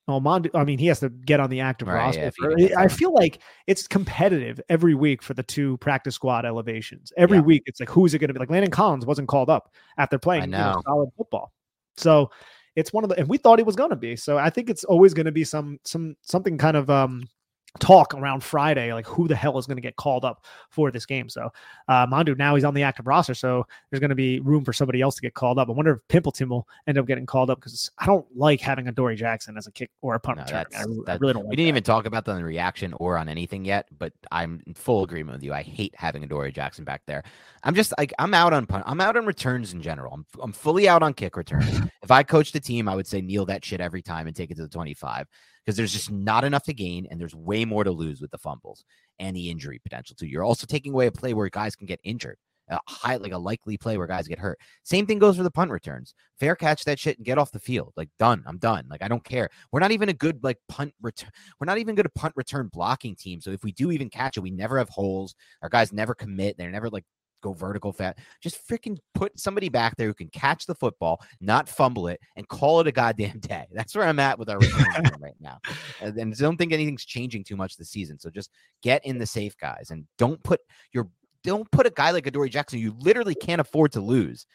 Oh, Mondeaux. I mean, he has to get on the active right, roster. Yeah, I feel like it's competitive every week for the two practice squad elevations. Every yeah. week, it's like who's it going to be? Like Landon Collins wasn't called up after playing you know, solid football. So it's one of the, and we thought he was going to be. So I think it's always going to be some some something kind of um talk around Friday, like who the hell is going to get called up for this game. So uh, Mondeaux now he's on the active roster, so there's going to be room for somebody else to get called up. I wonder if Pimpleton will end up getting called up because I don't like having Adoree Jackson as a kick or a punt no, return. I, I, really don't. Like we didn't that. even talk about the reaction or on anything yet, but I'm in full agreement with you. I hate having Adoree Jackson back there. I'm just like I'm out on punt. I'm out on returns in general. I'm I'm fully out on kick returns. if I coached a team, I would say kneel that shit every time and take it to the 25 because there's just not enough to gain and there's way more to lose with the fumbles and the injury potential too. You're also taking away a play where guys can get injured. A high, like a likely play where guys get hurt. Same thing goes for the punt returns. Fair catch that shit and get off the field. Like done. I'm done. Like I don't care. We're not even a good like punt return. We're not even good at punt return blocking team. So if we do even catch it, we never have holes. Our guys never commit. They're never like go vertical fat. Just freaking put somebody back there who can catch the football, not fumble it, and call it a goddamn day. That's where I'm at with our right now. And, don't think anything's changing too much this season. So just get in the safe guys and don't put your don't put a guy like Adoree Jackson you literally can't afford to lose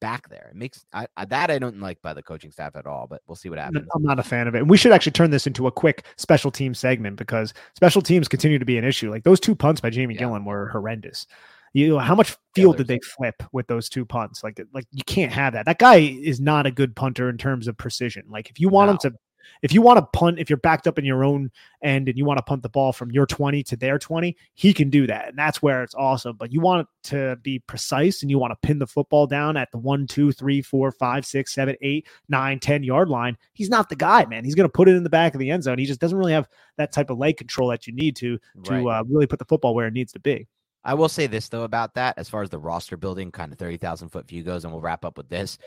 back there. It makes I, I, that I don't like by the coaching staff at all, but we'll see what happens. I'm not a fan of it. And we should actually turn this into a quick special team segment because special teams continue to be an issue. Like those two punts by Jamie yeah. Gillan were horrendous. You know, how much field did they flip with those two punts? Like, like you can't have that. That guy is not a good punter in terms of precision. Like, if you want no. him to, if you want to punt, if you're backed up in your own end and you want to punt the ball from your 20 to their 20, he can do that. And that's where it's awesome. But you want it to be precise and you want to pin the football down at the one, two, three, four, five, six, seven, eight, nine, 10 yard line. He's not the guy, man. He's going to put it in the back of the end zone. He just doesn't really have that type of leg control that you need to, to right. uh, really put the football where it needs to be. I will say this though about that, as far as the roster building, kind of thirty thousand foot view goes, and we'll wrap up with this.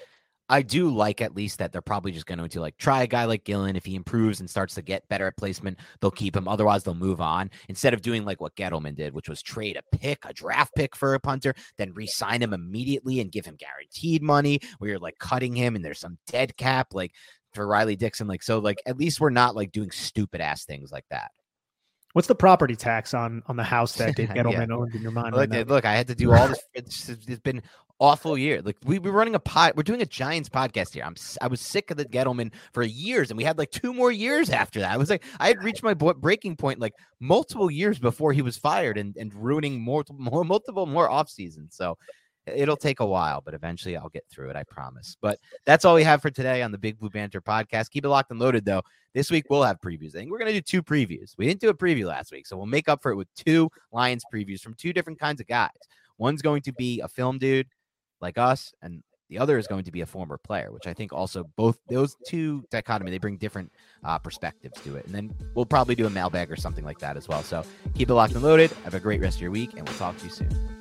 I do like at least that they're probably just going to like try a guy like Gillan. If he improves and starts to get better at placement, they'll keep him. Otherwise, they'll move on. Instead of doing like what Gettleman did, which was trade a pick, a draft pick for a punter, then re-sign him immediately and give him guaranteed money, where you're like cutting him and there's some dead cap, like for Riley Dixon. Like so, like at least we're not like doing stupid ass things like that. What's the property tax on on the house that Dave Gettleman yeah. owned in your mind? Look, right look, I had to do all this. It's, it's been awful year. Like we were running a pod, we're doing a Giants podcast here. I'm I was sick of the Gettleman for years, and we had like two more years after that. I was like, I had reached my breaking point like multiple years before he was fired, and and ruining more, more multiple more off seasons. So It'll take a while, but eventually I'll get through it. I promise. But that's all we have for today on the Big Blue Banter podcast. Keep it locked and loaded, though. This week we'll have previews. I think we're going to do two previews. We didn't do a preview last week, so we'll make up for it with two Lions previews from two different kinds of guys. One's going to be a film dude like us, and the other is going to be a former player, which I think also both those two dichotomy they bring different uh, perspectives to it. And then we'll probably do a mailbag or something like that as well. So keep it locked and loaded. Have a great rest of your week, and we'll talk to you soon.